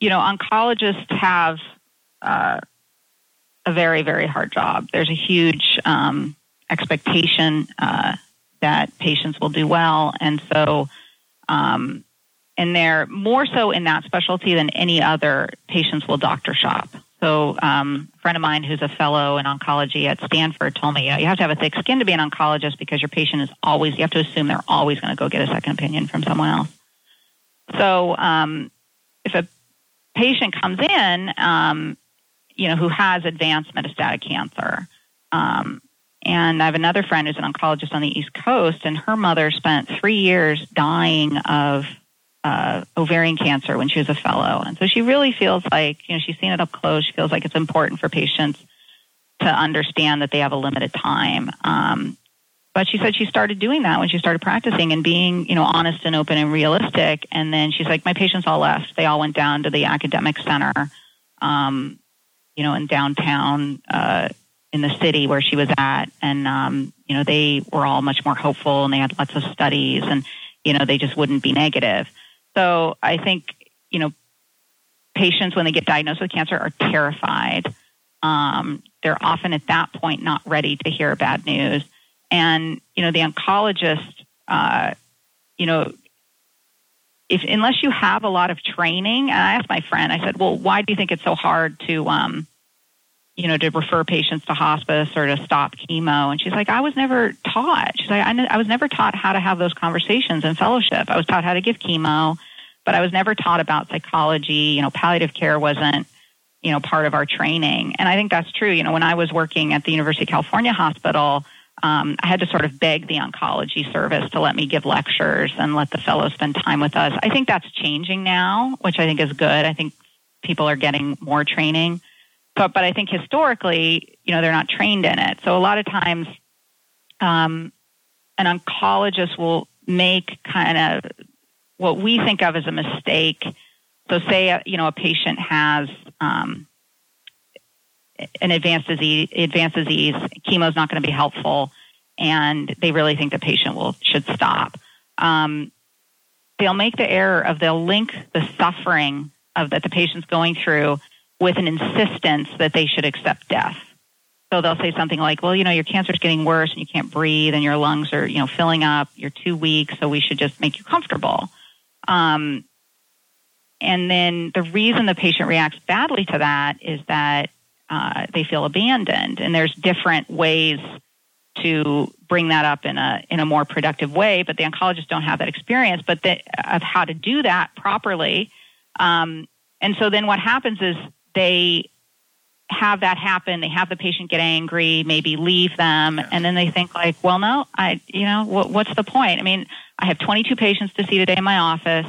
you know, oncologists have uh, a very, very hard job. There's a huge um, expectation uh, that patients will do well, and so, um, and they're more so in that specialty than any other. Patients will doctor shop. So, um, a friend of mine who's a fellow in oncology at Stanford told me, you have to have a thick skin to be an oncologist because your patient is always, you have to assume they're always going to go get a second opinion from someone else. So, um, if a patient comes in, um, you know, who has advanced metastatic cancer, um, and I have another friend who's an oncologist on the East Coast, and her mother spent three years dying of uh, ovarian cancer when she was a fellow. And so she really feels like, you know, she's seen it up close. She feels like it's important for patients to understand that they have a limited time. Um, but she said she started doing that when she started practicing and being, you know, honest and open and realistic. And then she's like, my patients all left. They all went down to the academic center, um, you know, in downtown, uh, in the city where she was at. And, um, you know, they were all much more hopeful and they had lots of studies and, you know, they just wouldn't be negative. So I think, you know, patients when they get diagnosed with cancer are terrified. Um, they're often at that point not ready to hear bad news. And, you know, the oncologist, uh, you know, if unless you have a lot of training, and I asked my friend, I said, well, why do you think it's so hard to, um, you know, to refer patients to hospice or to stop chemo? And she's like, I was never taught. She's like, I, was never taught how to have those conversations in fellowship. I was taught how to give chemo but I was never taught about psychology. You know, palliative care wasn't, you know, part of our training. And I think that's true. You know, when I was working at the University of California Hospital, um, I had to sort of beg the oncology service to let me give lectures and let the fellows spend time with us. I think that's changing now, which I think is good. I think people are getting more training. But, but I think historically, you know, they're not trained in it. So a lot of times, um, an oncologist will make kind of what we think of as a mistake. So, say uh, you know a patient has um, an advanced disease, advanced disease, chemo is not going to be helpful, and they really think the patient will should stop. Um, they'll make the error of they'll link the suffering of that the patient's going through with an insistence that they should accept death. So they'll say something like, "Well, you know, your cancer's getting worse, and you can't breathe, and your lungs are, you know, filling up. You're too weak, so we should just make you comfortable." Um, and then the reason the patient reacts badly to that is that uh, they feel abandoned, and there's different ways to bring that up in a in a more productive way. But the oncologists don't have that experience, but the, of how to do that properly. Um, and so then what happens is they have that happen. They have the patient get angry, maybe leave them, and then they think like, well, no, I, you know, what, what's the point? I mean, I have 22 patients to see today in my office,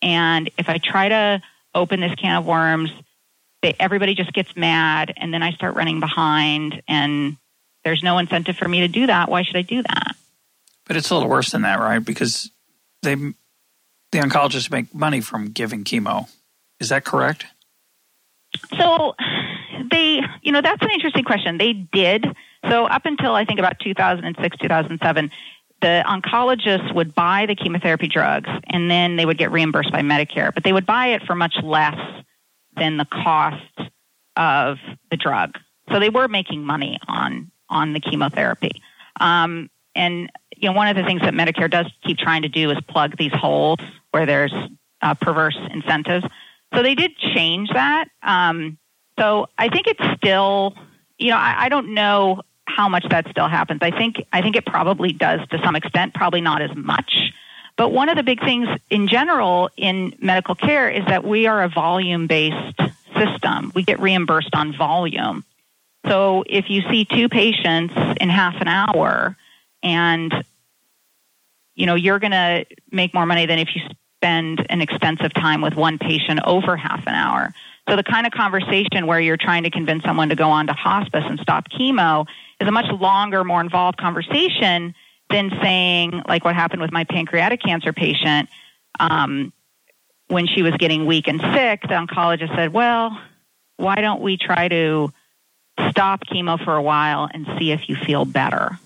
and if I try to open this can of worms, they, everybody just gets mad, and then I start running behind, and there's no incentive for me to do that. Why should I do that? But it's a little worse than that, right? Because they, the oncologists make money from giving chemo. Is that correct? So they, you know, that's an interesting question. They did. So up until I think about 2006, 2007, the oncologists would buy the chemotherapy drugs and then they would get reimbursed by Medicare, but they would buy it for much less than the cost of the drug. So they were making money on on the chemotherapy. Um, and you know, one of the things that Medicare does keep trying to do is plug these holes where there's uh, perverse incentives. So they did change that. Um, so I think it's still, you know, I, I don't know how much that still happens. I think I think it probably does to some extent, probably not as much. But one of the big things in general in medical care is that we are a volume based system. We get reimbursed on volume. So if you see two patients in half an hour and you know you're going to make more money than if you spend an extensive time with one patient over half an hour. So the kind of conversation where you're trying to convince someone to go on to hospice and stop chemo is a much longer, more involved conversation than saying, like what happened with my pancreatic cancer patient, um, when she was getting weak and sick, the oncologist said, well, why don't we try to stop chemo for a while and see if you feel better?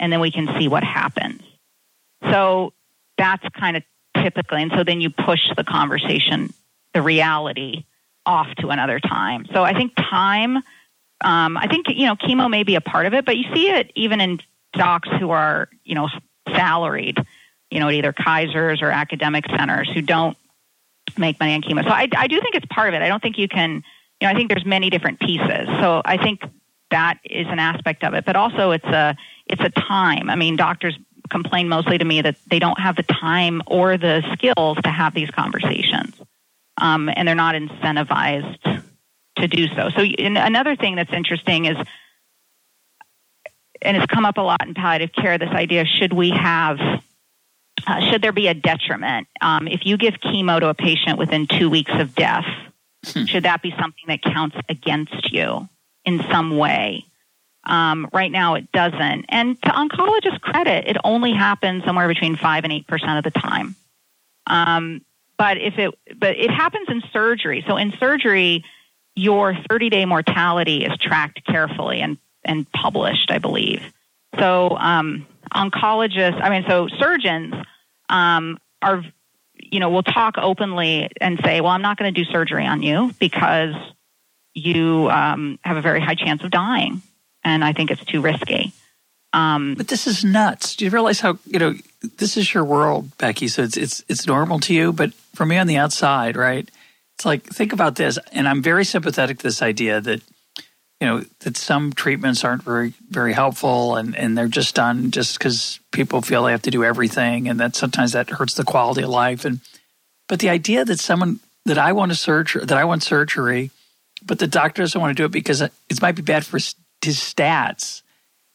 And then we can see what happens. So that's kind of typically, and so then you push the conversation, the reality, off to another time. So I think time, um, I think, you know, chemo may be a part of it, but you see it even in docs who are, you know, salaried, you know, at either Kaiser's or academic centers who don't make money on chemo. So I, I do think it's part of it. I don't think you can, you know, I think there's many different pieces. So I think that is an aspect of it, but also it's a, it's a time. I mean, doctors complain mostly to me that they don't have the time or the skills to have these conversations. Um, and they're not incentivized to do so. So another thing that's interesting is and it's come up a lot in palliative care this idea should we have uh, should there be a detriment? Um, if you give chemo to a patient within two weeks of death hmm. should that be something that counts against you in some way? Um, right now it doesn't. And to oncologists credit it only happens somewhere between 5 and 8 percent of the time. Um, but if it but it happens in surgery. So in surgery your 30 day mortality is tracked carefully. And and published, I believe. So um, oncologists, I mean, so surgeons um, are, you know, will talk openly and say, well, I'm not going to do surgery on you because you um, have a very high chance of dying, and I think it's too risky. Um, but this is nuts. Do you realize how you know this is your world, Becky? So it's it's it's normal to you, but for me on the outside, right? It's like think about this, and I'm very sympathetic to this idea that you know that some treatments aren't very very helpful and and they're just done just because people feel they have to do everything and that sometimes that hurts the quality of life. And but the idea that someone that I want to surgery that I want surgery but the doctor doesn't want to do it because it might be bad for his, stats.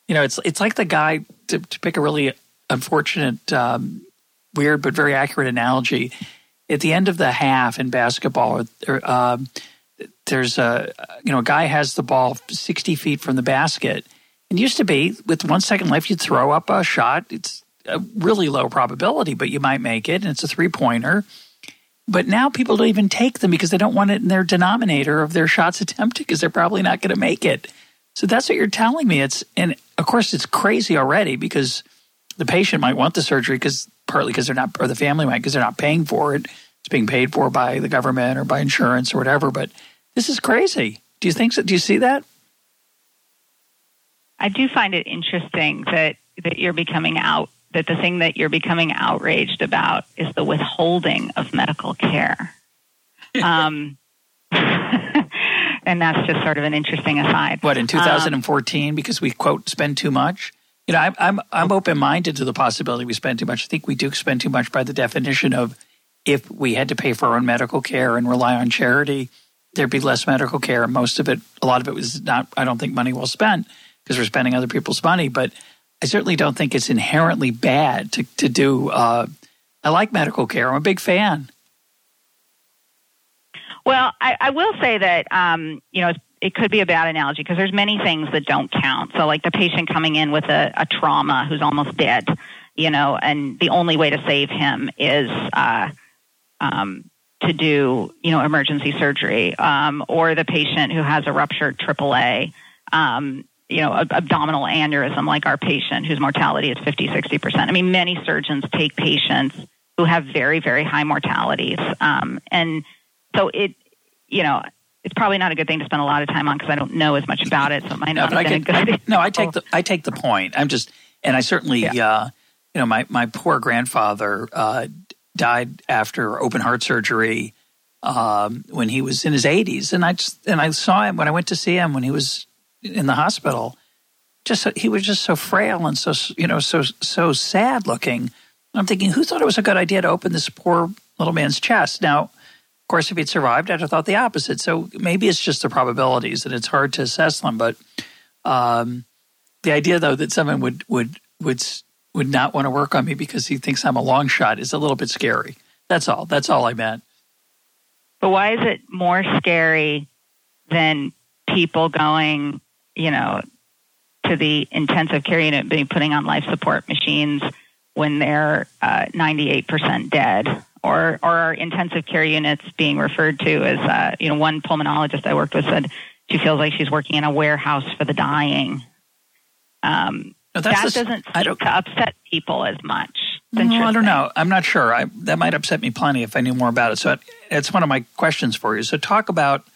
You know it's it's like the guy to, to pick a really unfortunate um, weird but very accurate analogy. At the end of the half in basketball or, um, there's a you know a guy has the ball 60 feet from the basket. And used to be with one second left, you'd throw up a shot. It's a really low probability, but you might make it, and it's a three pointer. But now people don't even take them because they don't want it in their denominator of their shots *laughs* attempted because they're probably not going to make it. So that's what you're telling me. It's and of course it's crazy already because the patient might want the surgery because partly because they're not or the family might because they're not paying for it. It's being paid for by the government or by insurance or whatever. But this is crazy. Do you think so? Do you see that? I do find it interesting that that you're becoming out that the thing that you're becoming outraged about is the withholding of medical care. *laughs* um, *laughs* and that's just sort of an interesting aside. What in 2014 um, because we quote spend too much? You know, I'm I'm, I'm open minded to the possibility we spend too much. I think we do spend too much by the definition of if we had to pay for our own medical care and rely on charity there'd be less medical care. Most of it, a lot of it was not, I don't think, money well spent because we're spending other people's money. But I certainly don't think it's inherently bad to, to do. Uh, I like medical care. I'm a big fan. Well, I, I will say that, um, you know, it could be a bad analogy because there's many things that don't count. So, like the patient coming in with a, a trauma who's almost dead, you know, and the only way to save him is uh, um, to do, you know, emergency surgery, um, or the patient who has a ruptured AAA, um, you know, abdominal aneurysm, like our patient whose mortality is 50, 60%. I mean, many surgeons take patients who have very, very high mortalities. Um, and so it, you know, it's probably not a good thing to spend a lot of time on because I don't know as much about it. So it might not no, have been get, a good thing. *laughs* No, I take the I take the point. I'm just, and I certainly, yeah. uh, you know, my my poor grandfather uh, died after open heart surgery um, when he was in his 80s, and I just and I saw him when I went to see him when he was in the hospital. Just he was just so frail and so you know so so sad looking. I'm thinking, who thought it was a good idea to open this poor little man's chest? Now, of course, if he'd survived, I'd have thought the opposite. So maybe it's just the probabilities, and it's hard to assess them. But um, the idea, though, that someone would would would would not want to work on me because he thinks I'm a long shot is a little bit scary. That's all. That's all I meant. But why is it more scary than people going, you know, to the intensive care unit being putting on life support machines when they're uh, 98% dead? Or, or are intensive care units being referred to as, uh, you know, one pulmonologist I worked with said she feels like she's working in a warehouse for the dying. Um, no, that doesn't don't, to upset people as much. No, I don't know. I'm not sure. I, that might upset me plenty if I knew more about it. So it, it's one of my questions for you. So talk about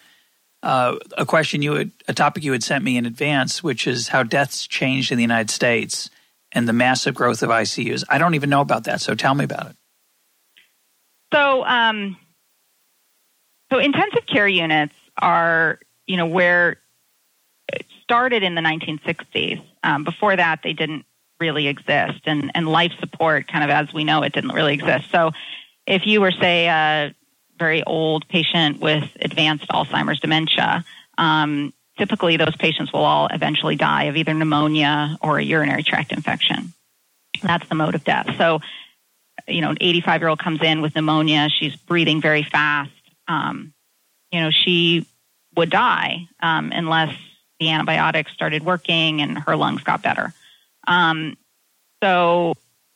uh, a question you had, a topic you had sent me in advance, which is how deaths changed in the United States and the massive growth of ICUs. I don't even know about that. So tell me about it. So, um, so intensive care units are, you know, where it started in the 1960s um, before that, they didn't really exist, and and life support, kind of as we know it, didn't really exist. So, if you were say a very old patient with advanced Alzheimer's dementia, um, typically those patients will all eventually die of either pneumonia or a urinary tract infection. That's the mode of death. So, you know, an 85 year old comes in with pneumonia. She's breathing very fast. Um, you know, she would die um, unless the antibiotics started working and her lungs got better. Um, so,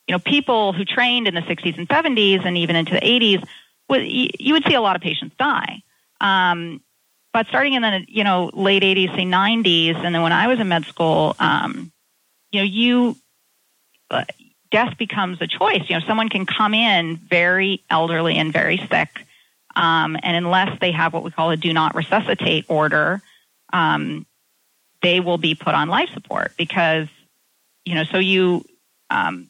you know, people who trained in the 60s and 70s and even into the 80s, you would see a lot of patients die. Um, but starting in the you know late 80s, say 90s, and then when I was in med school, um, you know, you uh, death becomes a choice. You know, someone can come in very elderly and very sick, um, and unless they have what we call a do not resuscitate order, um, they will be put on life support because, you know, so you, um,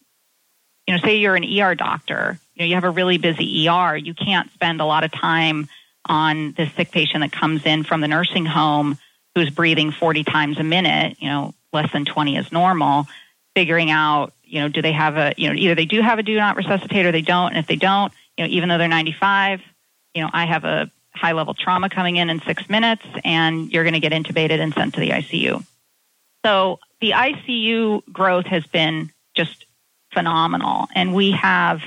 you know, say you're an ER doctor, you know, you have a really busy ER, you can't spend a lot of time on this sick patient that comes in from the nursing home who's breathing 40 times a minute, you know, less than 20 is normal, figuring out, you know, do they have a, you know, either they do have a do not resuscitate or they don't. And if they don't, you know, even though they're 95, you know, I have a high level trauma coming in in six minutes, and you're going to get intubated and sent to the ICU. So the ICU growth has been just phenomenal, and we have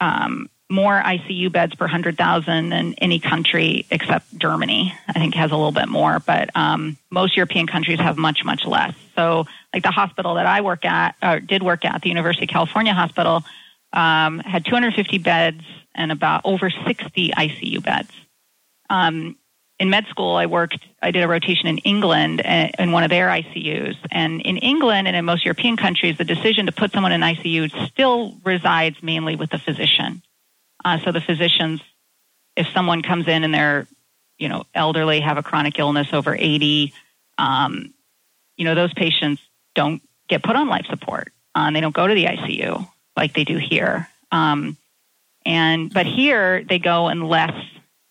um, more ICU beds per 100,000 than any country except Germany. I think has a little bit more, but um, most European countries have much, much less. So, like the hospital that I work at, or did work at, the University of California Hospital, um, had 250 beds and about over 60 ICU beds. Um, in med school, I worked, I did a rotation in England uh, in one of their ICUs. And in England and in most European countries, the decision to put someone in ICU still resides mainly with the physician. Uh, so the physicians, if someone comes in and they're, you know, elderly, have a chronic illness over 80, um, you know, those patients don't get put on life support. Uh, they don't go to the ICU like they do here. Um, and but here they go unless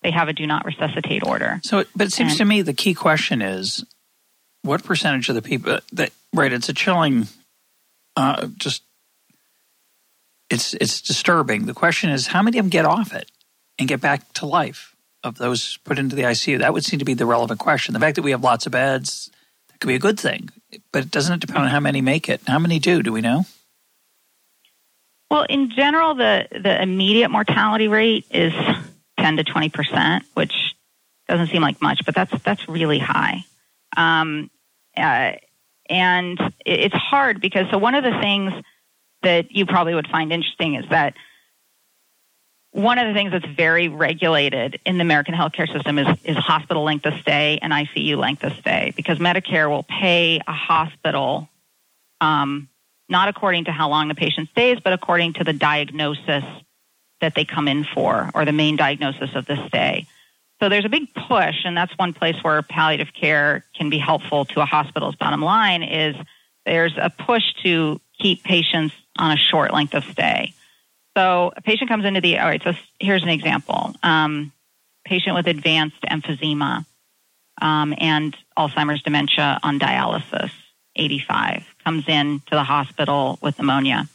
they have a do not resuscitate order. So, but it seems and, to me the key question is what percentage of the people that right? It's a chilling, uh, just it's it's disturbing. The question is how many of them get off it and get back to life of those put into the ICU? That would seem to be the relevant question. The fact that we have lots of beds that could be a good thing, but it doesn't depend on how many make it. How many do? Do we know? Well, in general, the, the immediate mortality rate is 10 to 20 percent, which doesn't seem like much, but that's that's really high. Um, uh, and it's hard because so one of the things that you probably would find interesting is that one of the things that's very regulated in the American healthcare system is, is hospital length of stay and ICU length of stay because Medicare will pay a hospital um, not according to how long the patient stays, but according to the diagnosis that they come in for or the main diagnosis of the stay. So there's a big push, and that's one place where palliative care can be helpful to a hospital's bottom line is there's a push to keep patients on a short length of stay. So a patient comes into the, all right, so here's an example. Um, patient with advanced emphysema um, and Alzheimer's dementia on dialysis, 85, comes in to the hospital with pneumonia,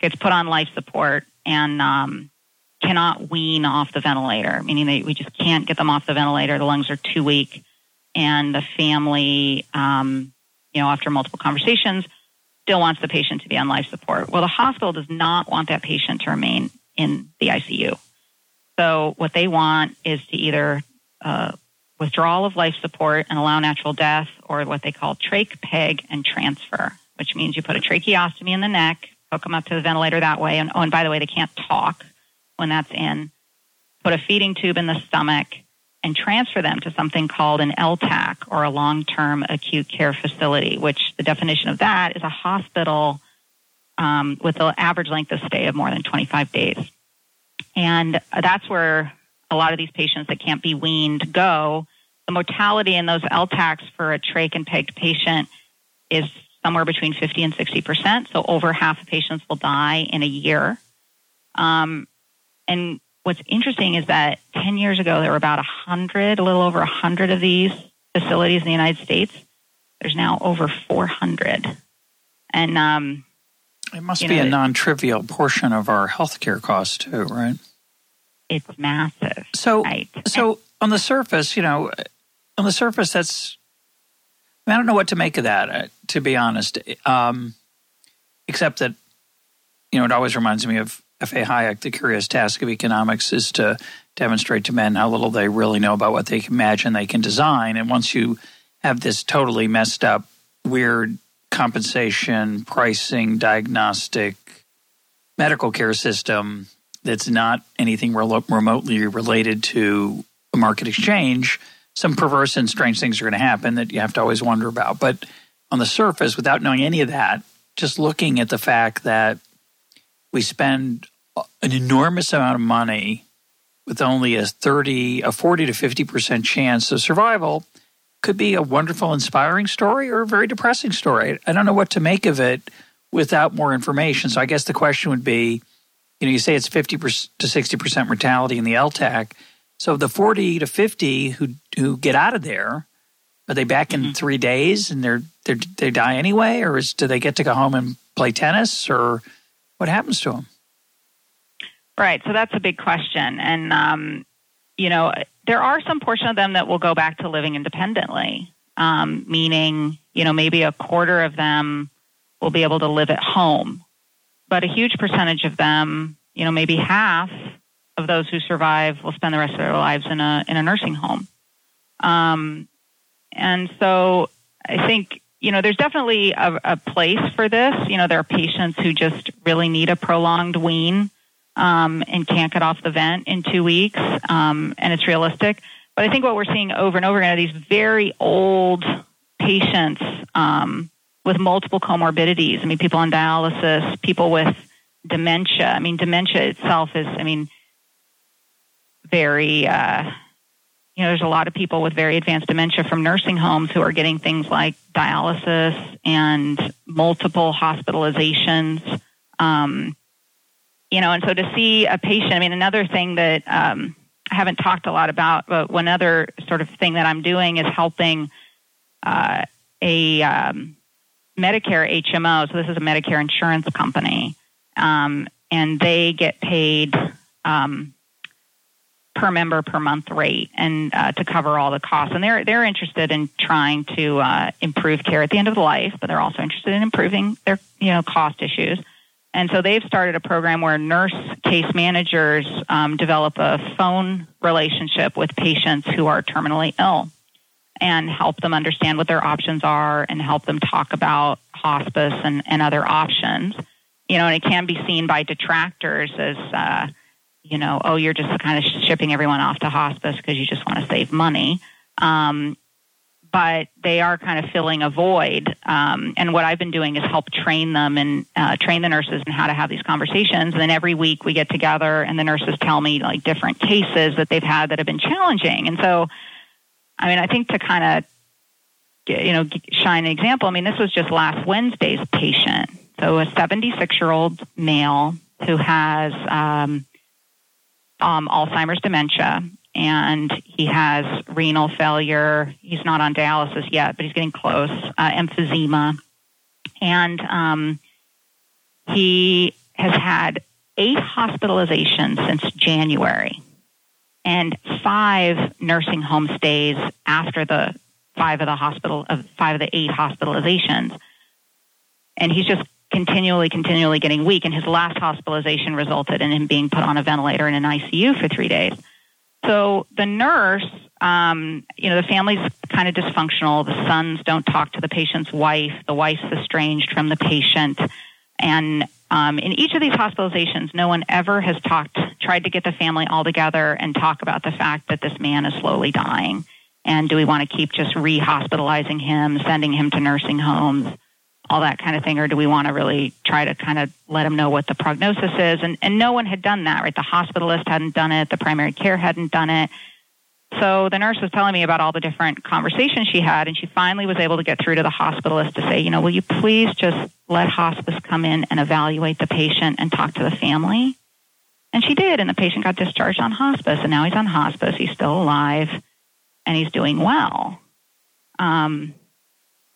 gets put on life support, and um, cannot wean off the ventilator, meaning they, we just can't get them off the ventilator. The lungs are too weak. And the family, um, you know, after multiple conversations, still wants the patient to be on life support. Well, the hospital does not want that patient to remain in the ICU. So what they want is to either uh, withdrawal of life support and allow natural death, or what they call trach, peg, and transfer, which means you put a tracheostomy in the neck, hook them up to the ventilator that way. And oh, and by the way, they can't talk when that's in. Put a feeding tube in the stomach and transfer them to something called an LTAC or a long-term acute care facility, which the definition of that is a hospital um, with an average length of stay of more than 25 days. And that's where a lot of these patients that can't be weaned go. The mortality in those LTACs for a trach and pegged patient is somewhere between 50 and 60 percent. So over half of patients will die in a year. Um, and what's interesting is that 10 years ago, there were about 100, a little over 100 of these facilities in the United States. There's now over 400. And um, it must be know, a non trivial portion of our healthcare costs, too, right? It's massive. So, right? so on the surface, you know, on the surface, that's I, don't know what to make of that, uh, to be honest. Um, except that, you know, it always reminds me of F.A. Hayek, the curious task of economics is to demonstrate to men how little they really know about what they can imagine they can design. And once you have this totally messed up, weird compensation, pricing, diagnostic, medical care system that's not anything remotely related to a market exchange, some perverse and strange things are going to happen that you have to always wonder about. But on the surface, without knowing any of that, just looking at the fact that we spend an enormous amount of money with only a 30, a 40 to 50% chance of survival could be a wonderful, inspiring story or a very depressing story. I don't know what to make of it without more information. So I guess the question would be, you know, you say it's 50 to 60% mortality in the LTAC. So the 40 to 50 who who get out of there, are they back in mm-hmm. three days and they're, they're they die anyway, or is, do they get to go home and play tennis, or what happens to them? Right. So that's a big question. And, um, you know, there are some portion of them that will go back to living independently, um, meaning, you know, maybe a quarter of them will be able to live at home. But a huge percentage of them, you know, maybe half of those who survive will spend the rest of their lives in a, in a nursing home. Um, and so I think, you know, there's definitely a, a place for this. You know, there are patients who just really need a prolonged wean um, and can't get off the vent in two weeks, um, and it's realistic. But I think what we're seeing over and over again are these very old patients um, with multiple comorbidities. I mean, people on dialysis, people with dementia. I mean, dementia itself is, I mean, very, uh, you know, there's a lot of people with very advanced dementia from nursing homes who are getting things like dialysis and multiple hospitalizations. Um, you know, and so to see a patient, I mean, another thing that um, I haven't talked a lot about, but one other sort of thing that I'm doing is helping uh, a um, Medicare HMO. So this is a Medicare insurance company, um, and they get paid um, per member per month rate and uh, to cover all the costs. And they're they're interested in trying to uh, improve care at the end of the life, but they're also interested in improving their you know cost issues. And so they've started a program where nurse case managers um, develop a phone relationship with patients who are terminally ill and help them understand what their options are and help them talk about hospice and, and other options. You know, and it can be seen by detractors as, uh, you know, oh, you're just kind of shipping everyone off to hospice because you just want to save money. Um, but they are kind of filling a void. Um, and what I've been doing is help train them and uh, train the nurses in how to have these conversations. And then every week we get together and the nurses tell me like different cases that they've had that have been challenging. And so, I mean, I think to kind of you know shine an example. I mean, this was just last Wednesday's patient. so a 76 year old male who has um, um, Alzheimer's dementia and he has renal failure. He's not on dialysis yet, but he's getting close. Uh, emphysema, and um, he has had eight hospitalizations since January, and five nursing home stays after the five of the hospital of five of the eight hospitalizations. And he's just continually, continually getting weak. And his last hospitalization resulted in him being put on a ventilator in an ICU for three days. So the nurse, um, you know, the family's kind of dysfunctional. The sons don't talk to the patient's wife. The wife's estranged from the patient. And um, in each of these hospitalizations, no one ever has talked, tried to get the family all together and talk about the fact that this man is slowly dying. And do we want to keep just re-hospitalizing him, sending him to nursing homes, all that kind of thing, or do we want to really try to kind of let them know what the prognosis is? And and no one had done that, right? The hospitalist hadn't done it, the primary care hadn't done it. So the nurse was telling me about all the different conversations she had, and she finally was able to get through to the hospitalist to say, you know, will you please just let hospice come in and evaluate the patient and talk to the family? And she did, and the patient got discharged on hospice, and now he's on hospice. He's still alive, and he's doing well. Um,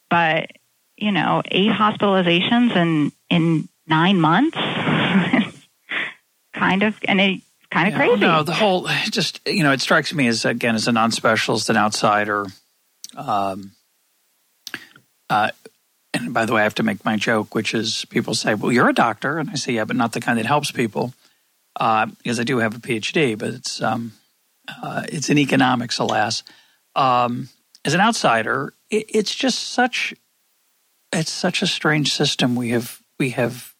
but you know, eight hospitalizations in in nine months, *laughs* kind of, and it kind of yeah, crazy. No, the whole just you know, it strikes me as again as a non-specialist, an outsider. Um, uh, and by the way, I have to make my joke, which is people say, "Well, you're a doctor," and I say, "Yeah, but not the kind that helps people," uh, because I do have a PhD, but it's um, uh, it's in economics, alas. Um, as an outsider, it, it's just such it's such a strange system we have we have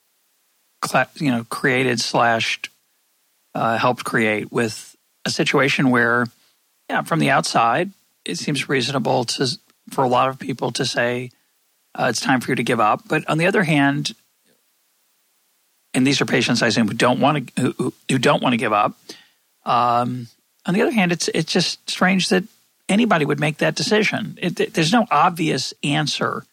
you know created slashed uh, helped create with a situation where yeah from the outside it seems reasonable to for a lot of people to say uh, it's time for you to give up. But on the other hand and these are patients I assume who don't want to who, who don't want to give up um, on the other hand it's it's just strange that anybody would make that decision. It, there's no obvious answer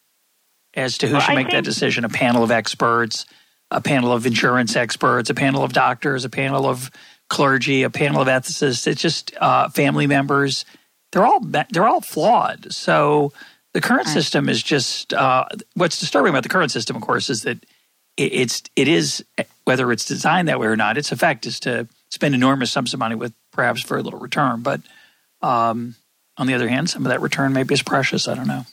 as to who well, should make that decision. A panel of experts, a panel of insurance experts, a panel of doctors, a panel of clergy, a panel of ethicists. It's just uh, family members. They're all they're all flawed. So the current system is just uh, what's disturbing about the current system, of course, is that it, it's it is whether it's designed that way or not. Its effect is to spend enormous sums of money with perhaps very little return. But um, on the other hand, some of that return maybe is precious. I don't know.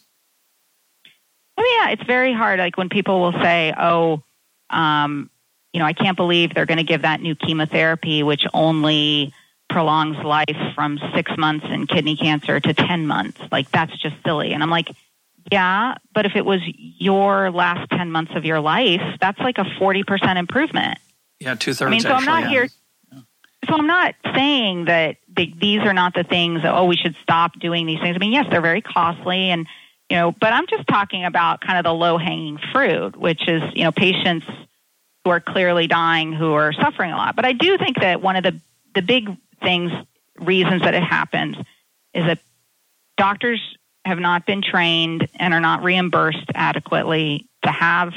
Yeah, it's very hard. Like when people will say, "Oh, um, you know, I can't believe they're going to give that new chemotherapy, which only prolongs life from six months in kidney cancer to ten months. Like that's just silly." And I'm like, "Yeah, but if it was your last ten months of your life, that's like a forty percent improvement." Yeah, two thirds. I mean, so I'm not yeah. here. So I'm not saying that these are not the things that oh we should stop doing these things. I mean, yes, they're very costly and you know, but I'm just talking about kind of the low hanging fruit, which is, you know, patients who are clearly dying who are suffering a lot. But I do think that one of the, the big things, reasons that it happens is that doctors have not been trained and are not reimbursed adequately to have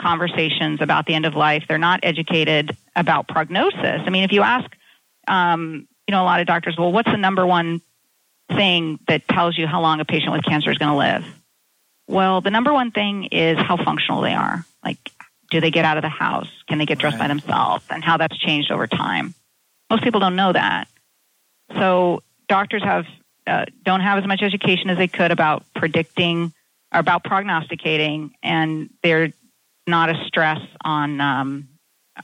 conversations about the end of life. They're not educated about prognosis. I mean, if you ask, um, you know, a lot of doctors, well, what's the number one thing that tells you how long a patient with cancer is going to live? Well, the number one thing is how functional they are. Like, do they get out of the house? Can they get dressed right. by themselves? And how that's changed over time. Most people don't know that. So doctors have uh, don't have as much education as they could about predicting or about prognosticating, and they're not a stress on um,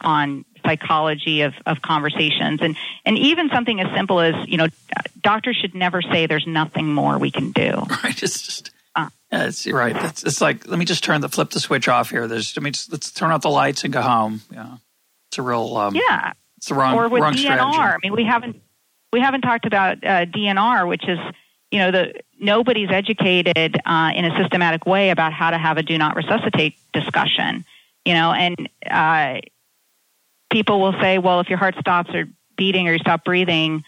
on psychology of, of conversations. And and even something as simple as you know doctors should never say there's nothing more we can do. *laughs* Right it's just uh, yeah, it's right. It's, it's like let me just turn the flip the switch off here. There's I mean just, let's turn out the lights and go home. Yeah. It's a real um, yeah. it's the wrong or with wrong DNR strategy. I mean we haven't we haven't talked about uh, DNR which is you know the nobody's educated uh, in a systematic way about how to have a do not resuscitate discussion you know and uh, people will say, well, if your heart stops or beating or you stop breathing,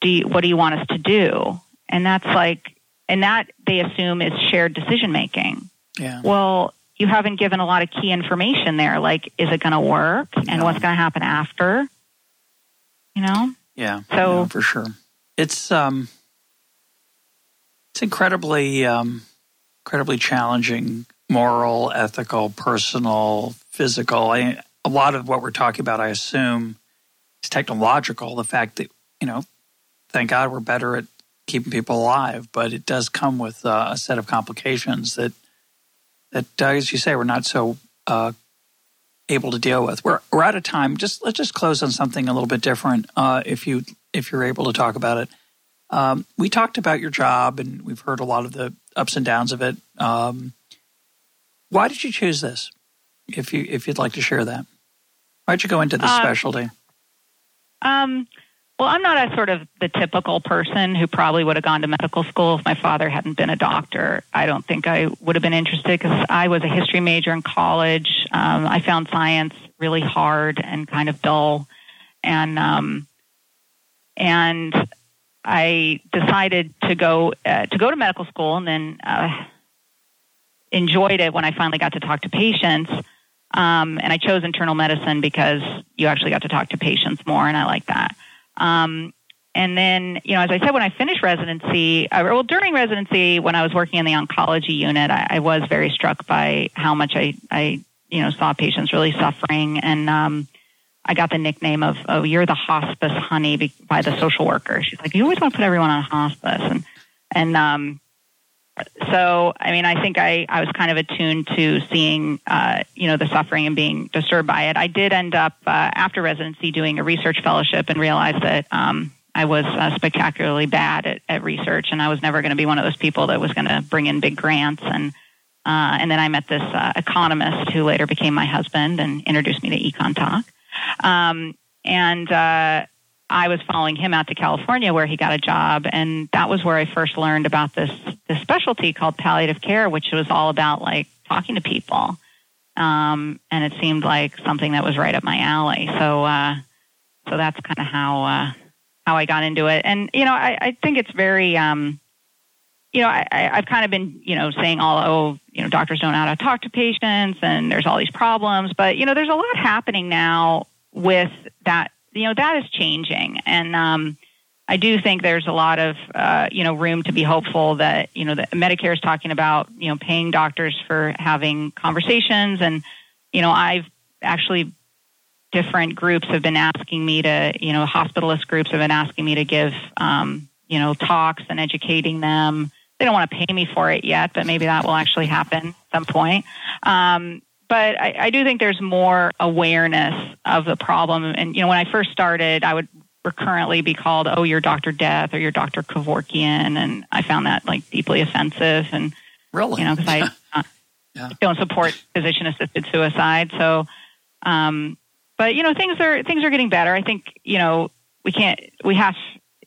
do you, what do you want us to do? And that's like, and that they assume is shared decision making. Yeah. Well, you haven't given a lot of key information there. Like, is it going to work, and Yeah. what's going to happen after? You know. Yeah. So- yeah, for sure. It's um it's incredibly um incredibly challenging moral, ethical, personal, physical. I, a lot of what we're talking about I assume is technological, the fact that, you know, thank God we're better at keeping people alive, but it does come with uh, a set of complications that that uh, as you say we're not so uh able to deal with. We're we're out of time. Just let's just close on something a little bit different. Uh, if you if you're able to talk about it, um, we talked about your job and we've heard a lot of the ups and downs of it. Um, why did you choose this? If you if you'd like to share that, why'd you go into this Um, specialty? Um, well, I'm not a sort of the typical person who probably would have gone to medical school if my father hadn't been a doctor. I don't think I would have been interested because I was a history major in college. Um, I found science really hard and kind of dull, and um, and I decided to go uh, to go to medical school, and then uh, enjoyed it when I finally got to talk to patients. Um, and I chose internal medicine because you actually got to talk to patients more, and I like that. Um, and then, you know, as I said, when I finished residency, uh, well, during residency, when I was working in the oncology unit, I, I was very struck by how much I, I, you know, saw patients really suffering, and um, I got the nickname of, "Oh, you're the hospice honey" by the social worker. She's like, "You always want to put everyone on hospice," and and um, so I mean, I think I, I was kind of attuned to seeing, uh, you know, the suffering and being disturbed by it. I did end up uh, after residency doing a research fellowship and realized that um, I was uh, spectacularly bad at, at research, and I was never going to be one of those people that was going to bring in big grants. And uh, and then I met this uh, economist who later became my husband and introduced me to Econ Talk. Um, and uh, I was following him out to California where he got a job, and that was where I first learned about this this specialty called palliative care, which was all about like talking to people. Um, and it seemed like something that was right up my alley. So uh, so that's kind of how uh, how I got into it. And you know, I, I think it's very um, you know, I, I've kind of been, you know, saying all, oh, you know, doctors don't know how to talk to patients and there's all these problems. But, you know, there's a lot happening now with that, you know, that is changing. And um, I do think there's a lot of, uh, you know, room to be hopeful that, you know, that Medicare is talking about, you know, paying doctors for having conversations. And, you know, I've actually, different groups have been asking me to, you know, hospitalist groups have been asking me to give, um, you know, talks and educating them they don't want to pay me for it yet, but maybe that will actually happen at some point. Um, but I, I do think there's more awareness of the problem. And you know, when I first started, I would recurrently be called, "Oh, you're Doctor Death" or "You're Doctor Kevorkian," and I found that like deeply offensive. And Really? you know, because I uh, Yeah. don't support physician-assisted suicide. So, um, but you know, things are things are getting better. I think you know we can't we have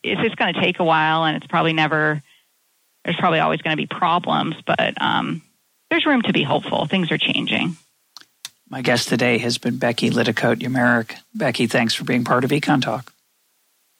it's just going to take a while, and it's probably never there's probably always going to be problems, but um, there's room to be hopeful. Things are changing. My guest today has been Becky Lidicote Yamarik. Becky, thanks for being part of Econ Talk.